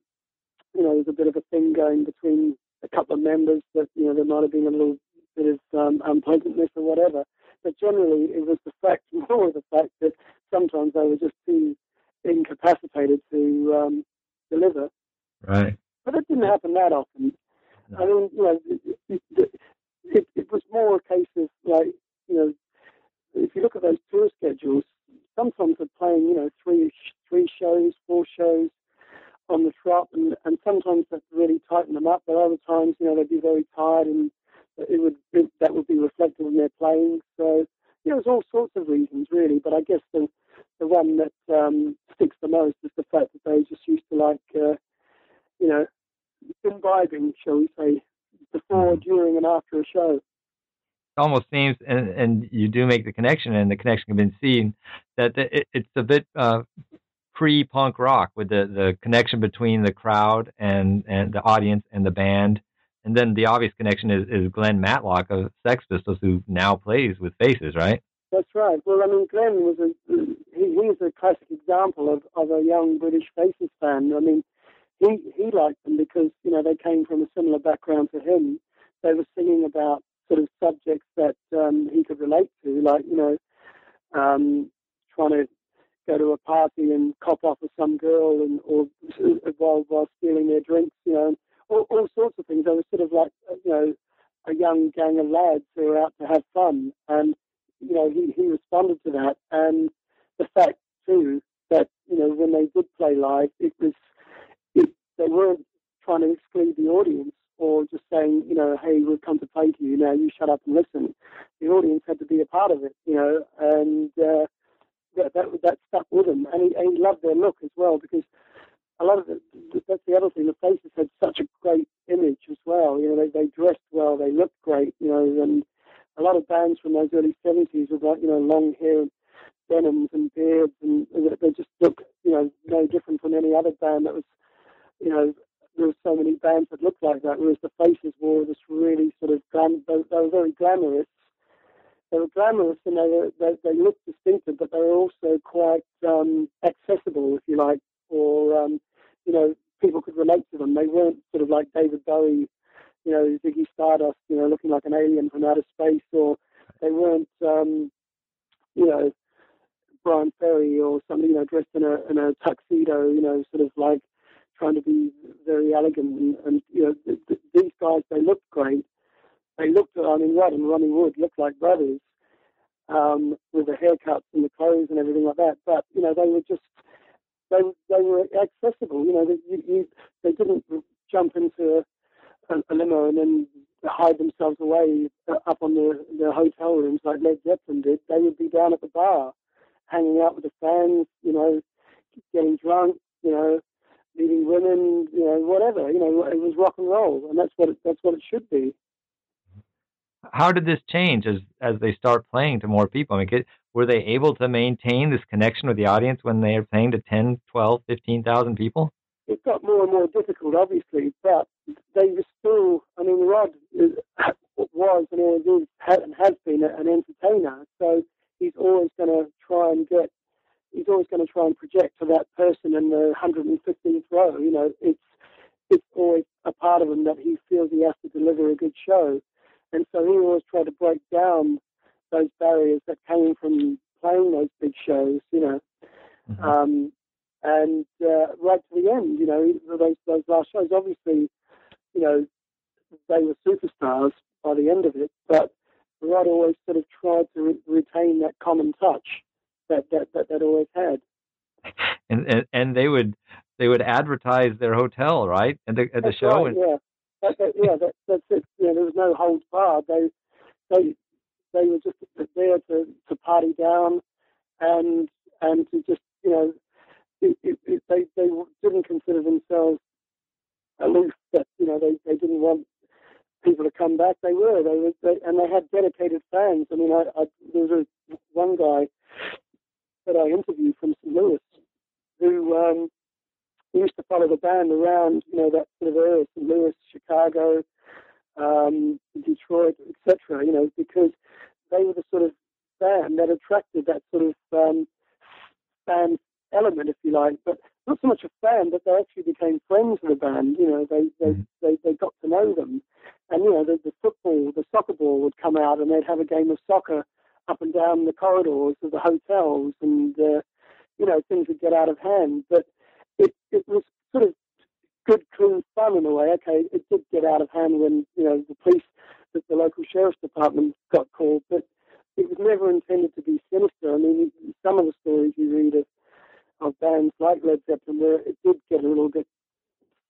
you know, there's a bit of a thing going between a couple of members that you know there might have been a little bit of um, unpleasantness or whatever. But generally, it was the fact, more the fact that sometimes they were just too incapacitated to um, deliver. Right. But it didn't happen that often. No. I mean, you know, it, it, it, it was more a case of like, you know, if you look at those tour schedules, sometimes they're playing, you know, three three shows, four shows on the trot, and, and sometimes that really tighten them up. But other times, you know, they'd be very tired, and it would it, that would be reflected in their playing. So, there's all sorts of reasons really. But I guess the the one that um, sticks the most is the fact that they just used to like, uh, you know, imbibing, shall we say, before, during, and after a show. It almost seems, and, and you do make the connection, and the connection can be seen that it, it's a bit uh, pre-punk rock with the, the connection between the crowd and, and the audience and the band. And then the obvious connection is, is Glenn Matlock of Sex Pistols, who now plays with Faces, right? That's right. Well, I mean, Glenn was a he, he's a classic example of, of a young British Faces fan. I mean, he he liked them because you know they came from a similar background to him. They were singing about sort of subjects that um, he could relate to, like you know, um, trying to go to a party and cop off with some girl and or while while stealing their drinks, you know, all, all sorts of things. They were sort of like you know a young gang of lads who were out to have fun, and you know he he responded to that, and the fact too that you know when they did play live, it was it, they weren't trying to exclude the audience or just saying, you know, hey, we've come to play to you now, you shut up and listen. The audience had to be a part of it, you know, and uh, that, that that stuck with him, and he, and he loved their look as well because a lot of the, that's the other thing. The faces had such a great image as well. You know, they they dressed well, they looked great. You know, and a lot of bands from those early seventies with like you know long hair, and denims and beards, and they just look you know no different from any other band that was you know there were so many bands that looked like that. Whereas the faces wore this really sort of glam, they were very glamorous they were glamorous and they were they, they looked distinctive, but they were also quite um, accessible, if you like, or um, you know people could relate to them. They weren't sort of like David Bowie, you know, Ziggy Stardust, you know, looking like an alien from outer space, or they weren't, um, you know, Bryan Ferry or somebody, you know, dressed in a in a tuxedo, you know, sort of like trying to be very elegant and, and you know th- th- these guys they looked great they looked, I mean, Rod and Ronnie Wood looked like brothers um, with the haircuts and the clothes and everything like that. But, you know, they were just, they, they were accessible. You know, they, you, you, they didn't jump into a, a limo and then hide themselves away up on their, the hotel rooms like Led Zeppelin did. They would be down at the bar, hanging out with the fans, you know, getting drunk, you know, meeting women, you know, whatever. You know, it was rock and roll, and that's what it, that's what it should be how did this change as as they start playing to more people? I mean, were they able to maintain this connection with the audience when they are playing to 10, 12, 15,000 people? It got more and more difficult, obviously, but they were still. I mean, Rod is, was and always is and has been an entertainer, so he's always going to try and get. He's always going to try and project to that person in the 115th row. You know, it's it's always a part of him that he feels he has to deliver a good show. And so he always tried to break down those barriers that came from playing those big shows, you know. Mm-hmm. Um, and uh, right to the end, you know, those those last shows, obviously, you know, they were superstars by the end of it. But Rod always sort of tried to re- retain that common touch that that that, that always had. And, and and they would they would advertise their hotel right at the at the show. Right, and, yeah, that, that, yeah, that, that's it. Know, there was no holds barred. They, they, they were just there to, to party down, and and to just you know, it, it, it, they they didn't consider themselves aloof. That you know, they they didn't want people to come back. They were. They were, they, and they had dedicated fans. I mean, I, I there was a, one guy that I interviewed from St. Louis who um, we used to follow the band around, you know, that sort of area, St. Louis, Chicago, um, Detroit, etc. You know, because they were the sort of band that attracted that sort of um, fan element, if you like, but not so much a fan, but they actually became friends with the band. You know, they they, mm-hmm. they, they got to know them, and you know, the, the football, the soccer ball would come out, and they'd have a game of soccer up and down the corridors of the hotels, and uh, you know, things would get out of hand, but it, it was sort of good, clean fun in a way. Okay, it did get out of hand when you know the police, the, the local sheriff's department got called, but it was never intended to be sinister. I mean, some of the stories you read of, of bands like Led Zeppelin, where it did get a little bit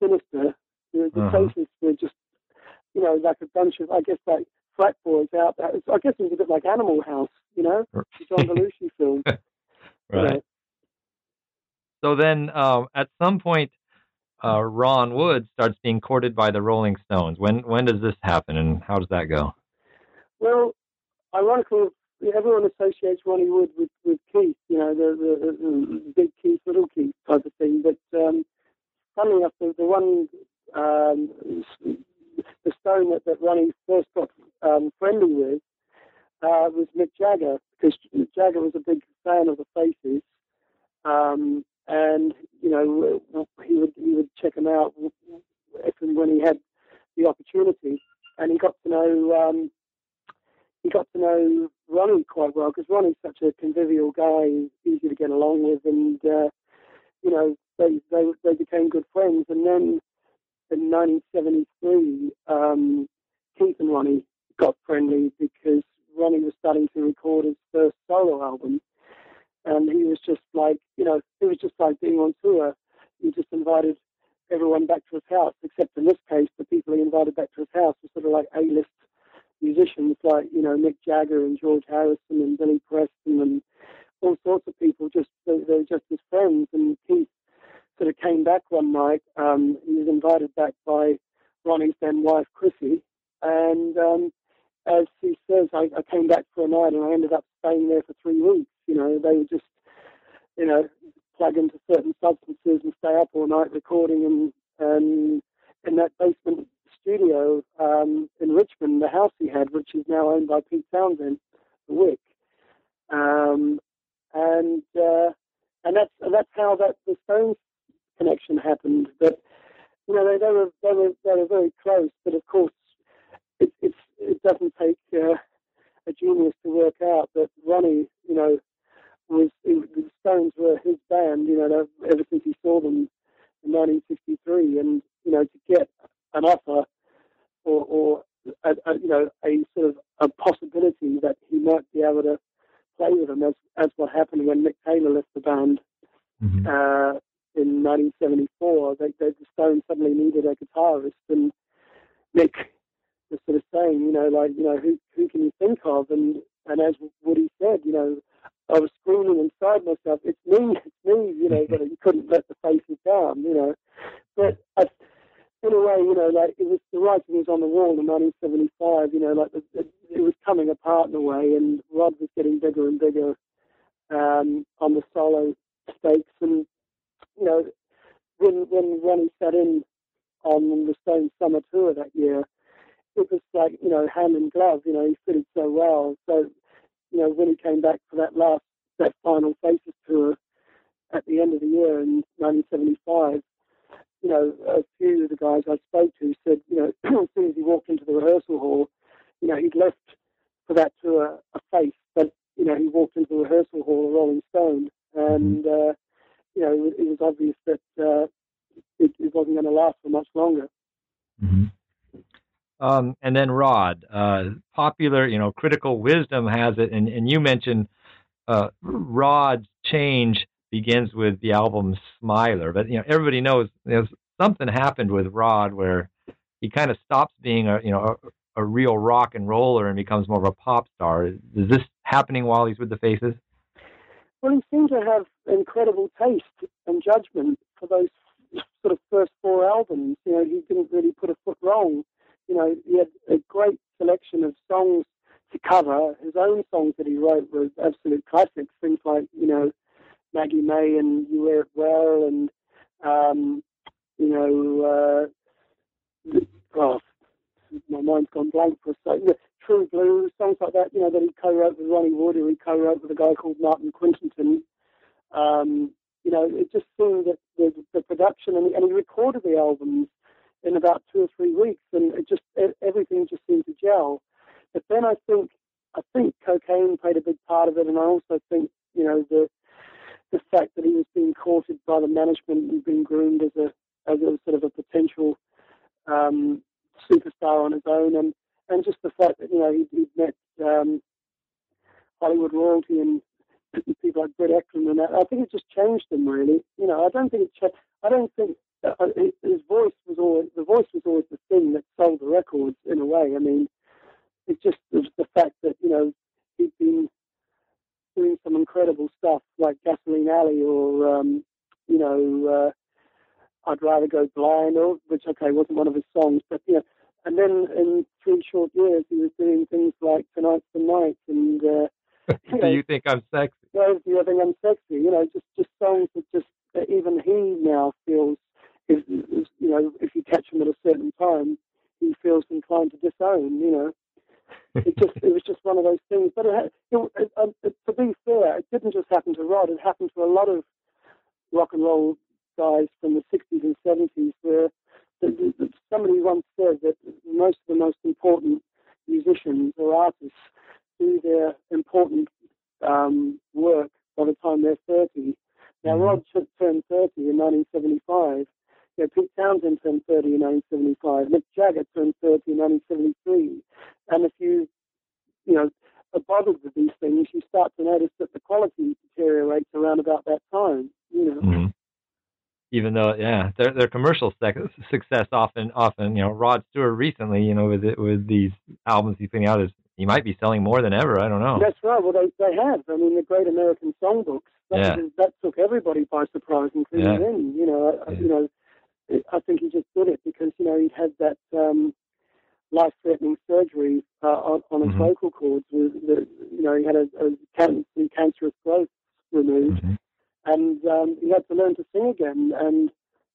sinister. The, the uh-huh. faces were just, you know, like a bunch of, I guess, like frat boys out there. I guess it was a bit like Animal House, you know, the John Belushi film. right. You know, so then, uh, at some point, uh, Ron Wood starts being courted by the Rolling Stones. When when does this happen, and how does that go? Well, ironically, everyone associates Ronnie Wood with, with Keith, you know, the, the, the big Keith, little Keith type of thing. But um, funnily enough, the, the one, um, the stone that, that Ronnie first got um, friendly with uh, was Mick Jagger, because Mick Jagger was a big fan of the Faces. Um, and you know he would he would check him out if and when he had the opportunity, and he got to know um, he got to know Ronnie quite well because Ronnie's such a convivial guy, easy to get along with, and uh, you know they, they they became good friends. And then in 1973, um, Keith and Ronnie got friendly because Ronnie was starting to record his first solo album, and he was just like, you know, it was just like being on tour. He just invited everyone back to his house, except in this case, the people he invited back to his house were sort of like A-list musicians, like you know Mick Jagger and George Harrison and Billy Preston and all sorts of people. Just they, they were just his friends. And Keith sort of came back one night. Um, he was invited back by Ronnie's then wife Chrissy, and um, as he says, I, I came back for a night and I ended up staying there for three weeks. You know, they would just, you know, plug into certain substances and stay up all night recording and and in that basement studio um, in Richmond, the house he had, which is now owned by Pete Townshend, the Wick. Um, and uh, and that's that's how that the Stones connection happened. But you know they, they were they were they were very close. But of course, it, it doesn't take uh, a genius to work out that Ronnie, you know, was the Stones were his band. You know, ever since he saw them in 1963, and you know, to get an offer or, or a, a, you know, a sort of a possibility that he might be able to play with them, as as what happened when Mick Taylor left the band mm-hmm. uh, in 1974. They, they, the Stones suddenly needed a guitarist, and Mick was sort of saying, you know, like, you know, who who can you think of? And and as Woody said, you know, I was screaming inside myself, it's me, it's me, you know, but you couldn't let the faces down, you know. But I, in a way, you know, like it was the writing was on the wall in 1975. You know, like the, the, it was coming apart in a way, and Rod was getting bigger and bigger um, on the solo stakes. And you know, when when Ronnie sat in on the Stones summer tour that year, it was like you know hand in glove. You know, he fitted so well. So you know, when he came back for that last that final Faces tour at the end of the year in 1975 you know, a few of the guys I spoke to said, you know, as soon as he walked into the rehearsal hall, you know, he'd left for that tour a face, but you know, he walked into the rehearsal hall a Rolling Stone, and uh, you know, it, it, was obvious that uh, it, it, wasn't going to last for much longer. Mm-hmm. Um, and then Rod, uh, popular, you know, critical wisdom has it, and, and you mentioned uh, Rod's change begins with the album Smiler. But you know, everybody knows something happened with Rod where he kind of stops being a you know a, a, real rock and roller and becomes more of a pop star. Is this happening while he's with the Faces? Well, he seemed to have incredible taste and judgment for those sort of first four albums. You know, he didn't really put a foot wrong. You know, he had a great selection of songs to cover. His own songs that he wrote were absolute classics. Things like, you know, Maggie May and You Wear It Well, and um, you know, uh, oh, my mind's gone blank for a second. True Blue, songs like that, you know, that he co-wrote with Ronnie Wood, or he co-wrote with a guy called Martin Quittenton. Um, you know, it just seemed that the, the production, and, and he recorded the albums in about two or three weeks, and it just everything just seemed to gel. But then I think I think cocaine played a big part of it, and I also think you know the the fact that he was being courted by the management and being groomed as a as a sort of a potential um, superstar on his own, and and just the fact that you know he, he'd met um, Hollywood royalty and people like Britt Ekland and that. I think it just changed him really. You know, I don't think it. Cha- I don't think uh, uh his voice was always the voice was always the thing that sold the records in a way. I mean, it's just was the fact that you know he'd been doing some incredible stuff like Gasoline Alley or, um, you know, uh, I'd Rather Go Blind, or which, okay, wasn't one of his songs, but, you know, and then in three short years, he was doing things like Tonight's the Night and. Uh, you Do you think I'm sexy? No, do you think I'm sexy? You know, just just songs that just that even he now feels is, is you know if you catch him at a certain time, he feels inclined to disown. You know, it just it was just one of those things. But it, it, it, um, it, to be fair, it didn't just happen to Rod. It happened to a lot of rock and roll guys from the 60s and 70s, where the, the, somebody once said that most of the most important musicians or artists do their important um, work by the time they're 30. Now, mm-hmm. Rod turned 30 in 1975. You know, Pete Townshend turned 30 in 1975. Mick Jagger turned 30 in 1973. And if you, you know, are bothered with these things, you start to notice that the quality deteriorates around about that time. You know. Mm-hmm. Even though, yeah, their their commercial success often, often, you know, Rod Stewart recently, you know, with it, with these albums he's putting out, is he might be selling more than ever. I don't know. That's right. Well, they they have. I mean, the Great American Songbooks. That, yeah. that took everybody by surprise, including yeah. him. You know, yeah. you know, I think he just did it because you know he had that um, life-threatening surgery uh, on, on his mm-hmm. vocal cords. With the, you know, he had a, a can- cancerous growth removed, mm-hmm. and um, he had to learn to sing again. And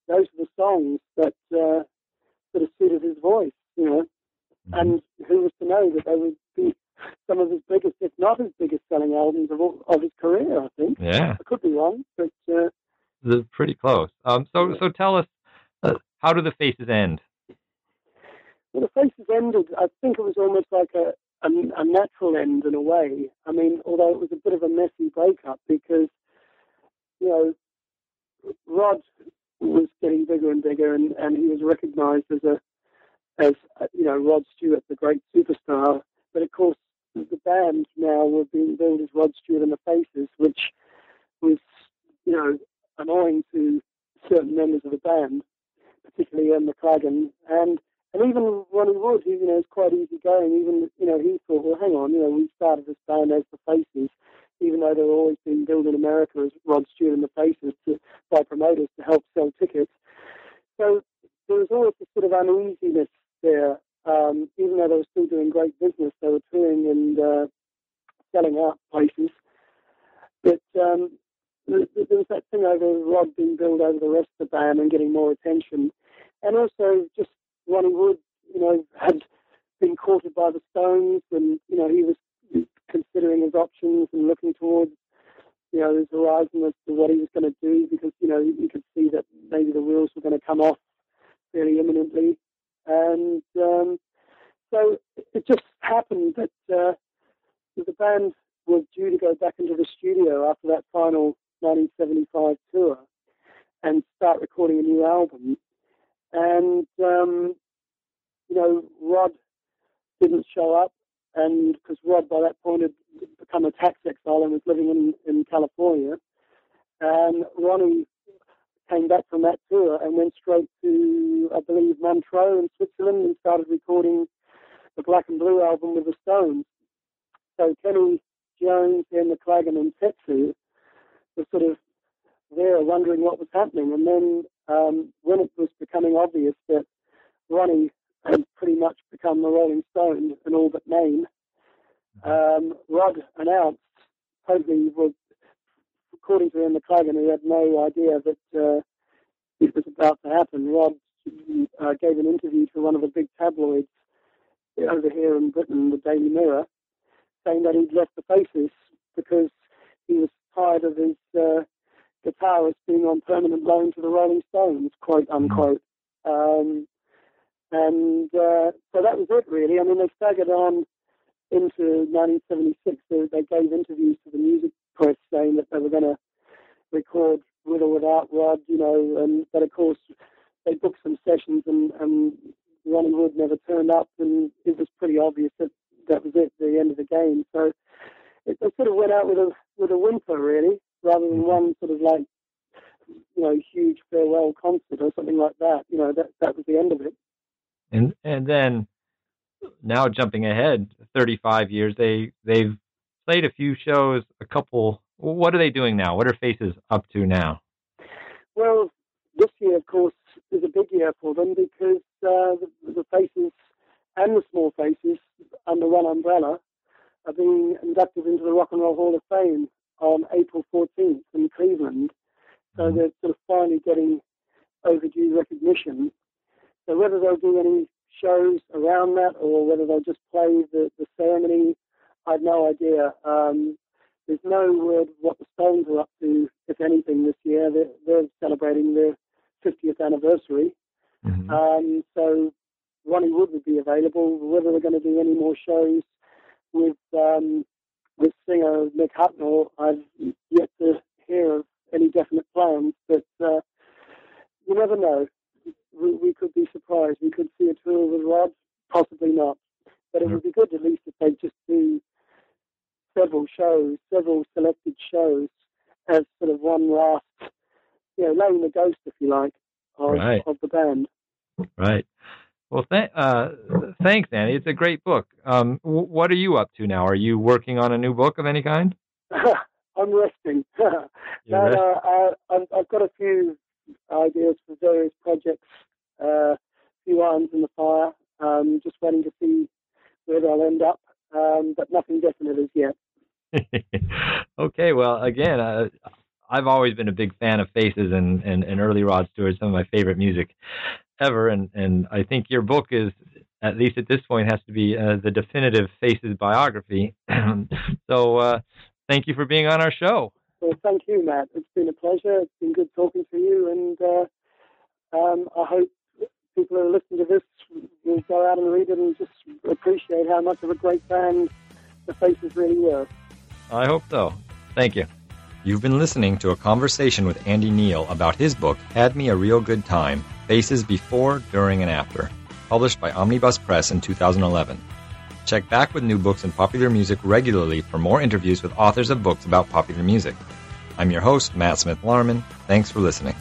those are the songs that uh, suited his voice. You know, mm-hmm. and who was to know that they would be some of his biggest, if not his biggest selling albums of, all, of his career, I think. Yeah. I could be wrong, but. Uh, They're pretty close. Um, so, so tell us, how do the faces end? Well, the faces ended, I think it was almost like a, a, a natural end in a way. I mean, although it was a bit of a messy breakup because, you know, Rod was getting bigger and bigger, and, and he was recognized as a as you know Rod Stewart, the great superstar. But of course, the band now were being billed as Rod Stewart and the Faces, which was, you know, annoying to certain members of the band, particularly Ian McLagan. And and even Ronnie Wood, who, you know, is quite easygoing, even, you know, he thought, well, hang on, you know, we started this band as the Faces, even though they were always being billed in America as Rod Stewart and the Faces to, by promoters to help sell tickets. So there was always this sort of uneasiness there um, even though they were still doing great business, they were touring and uh, selling out places. But um, there, was that thing over Rod being billed over the rest of the band and getting more attention. And also just Ronnie Wood, you know, had been courted by the Stones and, you know, he was considering his options and looking towards, you know, his horizon as to what he was going to do because, you know, you could see that maybe the wheels were going to come off fairly imminently. And um, so it just happened that uh, the band was due to go back into the studio after that final 1975 tour and start recording a new album. And, um, you know, Rod didn't show up, and because Rod by that point had become a tax exile and was living in, in California. And Ronnie came back from that tour and went straight to, I believe, Montreux in Switzerland and started recording the Black and Blue album with the Stones. So Kenny Jones, and the McLagan, and Tetsu were sort of there wondering what was happening. And then um, when it was becoming obvious that Ronnie had pretty much become the Rolling Stone in all but name, um, Rod announced, totally was according to him, Ian McLagan, who had no idea that uh, it was about to happen, Rod uh, gave an interview to one of the big tabloids over here in Britain, the Daily Mirror, saying that he'd left the Faces because he was tired of his uh, guitarist being on permanent loan to the Rolling Stones, quote unquote. Um, and uh, so that was it, really. I mean, they staggered on into 1976. They, they gave interviews to the music press saying that they were going to record with or without Rod, you know, and but of course they booked some sessions and, and Ronnie Wood never turned up, and it was pretty obvious that that was it, the end of the game. So it, it sort of went out with a with a whimper, really, rather than one sort of like you know huge farewell concert or something like that. You know, that that was the end of it. And and then now jumping ahead 35 years, they they've played a few shows, a couple. What are they doing now? What are Faces up to now? Well, this year, of course, is a big year for them because uh, the, the Faces and the Small Faces under one umbrella are being inducted into the Rock and Roll Hall of Fame on April 14th in Cleveland. So mm-hmm. they're sort of finally getting overdue recognition. So whether they'll do any shows around that or whether they'll just play the, the ceremony, I have no idea. Um, there's no word what the Stones are up to, if anything, this year. They're, they're celebrating their 50th anniversary. Mm-hmm. Um, so Ronnie Wood would be available. Whether they're going to do any more shows with um, with singer Mick Hucknall, I've yet to hear of any definite plans. But uh, you never know. We, we, could be surprised. We could see a tour with Rod, possibly not. But it would be good at least if they just do several shows, several selected shows, as sort of one last, you know, laying the ghost, if you like, of, right. of the band. Right. Well, th- uh, thanks, Andy. It's a great book. Um, w- what are you up to now? Are you working on a new book of any kind? I'm resting. no, uh, I've, got a few ideas for various projects, uh, a few irons in the fire. Um, just waiting to see where they'll end up, um, but nothing definite as yet. okay, well, again, uh, I've always been a big fan of Faces and, and, and early Rod Stewart, some of my favorite music ever, and, and I think your book is, at least at this point, has to be uh, the definitive Faces biography. so uh, thank you for being on our show. Well, thank you, Matt. It's been a pleasure. It's been good talking to you, and uh, um, I hope people who are listening to this will go out and read it and just appreciate how much of a great band the Faces really were. I hope so. Thank you. You've been listening to a conversation with Andy Neill about his book, Had Me a Real Good Time Faces Before, During, and After, published by Omnibus Press in 2011. Check back with new books and popular music regularly for more interviews with authors of books about popular music. I'm your host, Matt Smith Larman. Thanks for listening.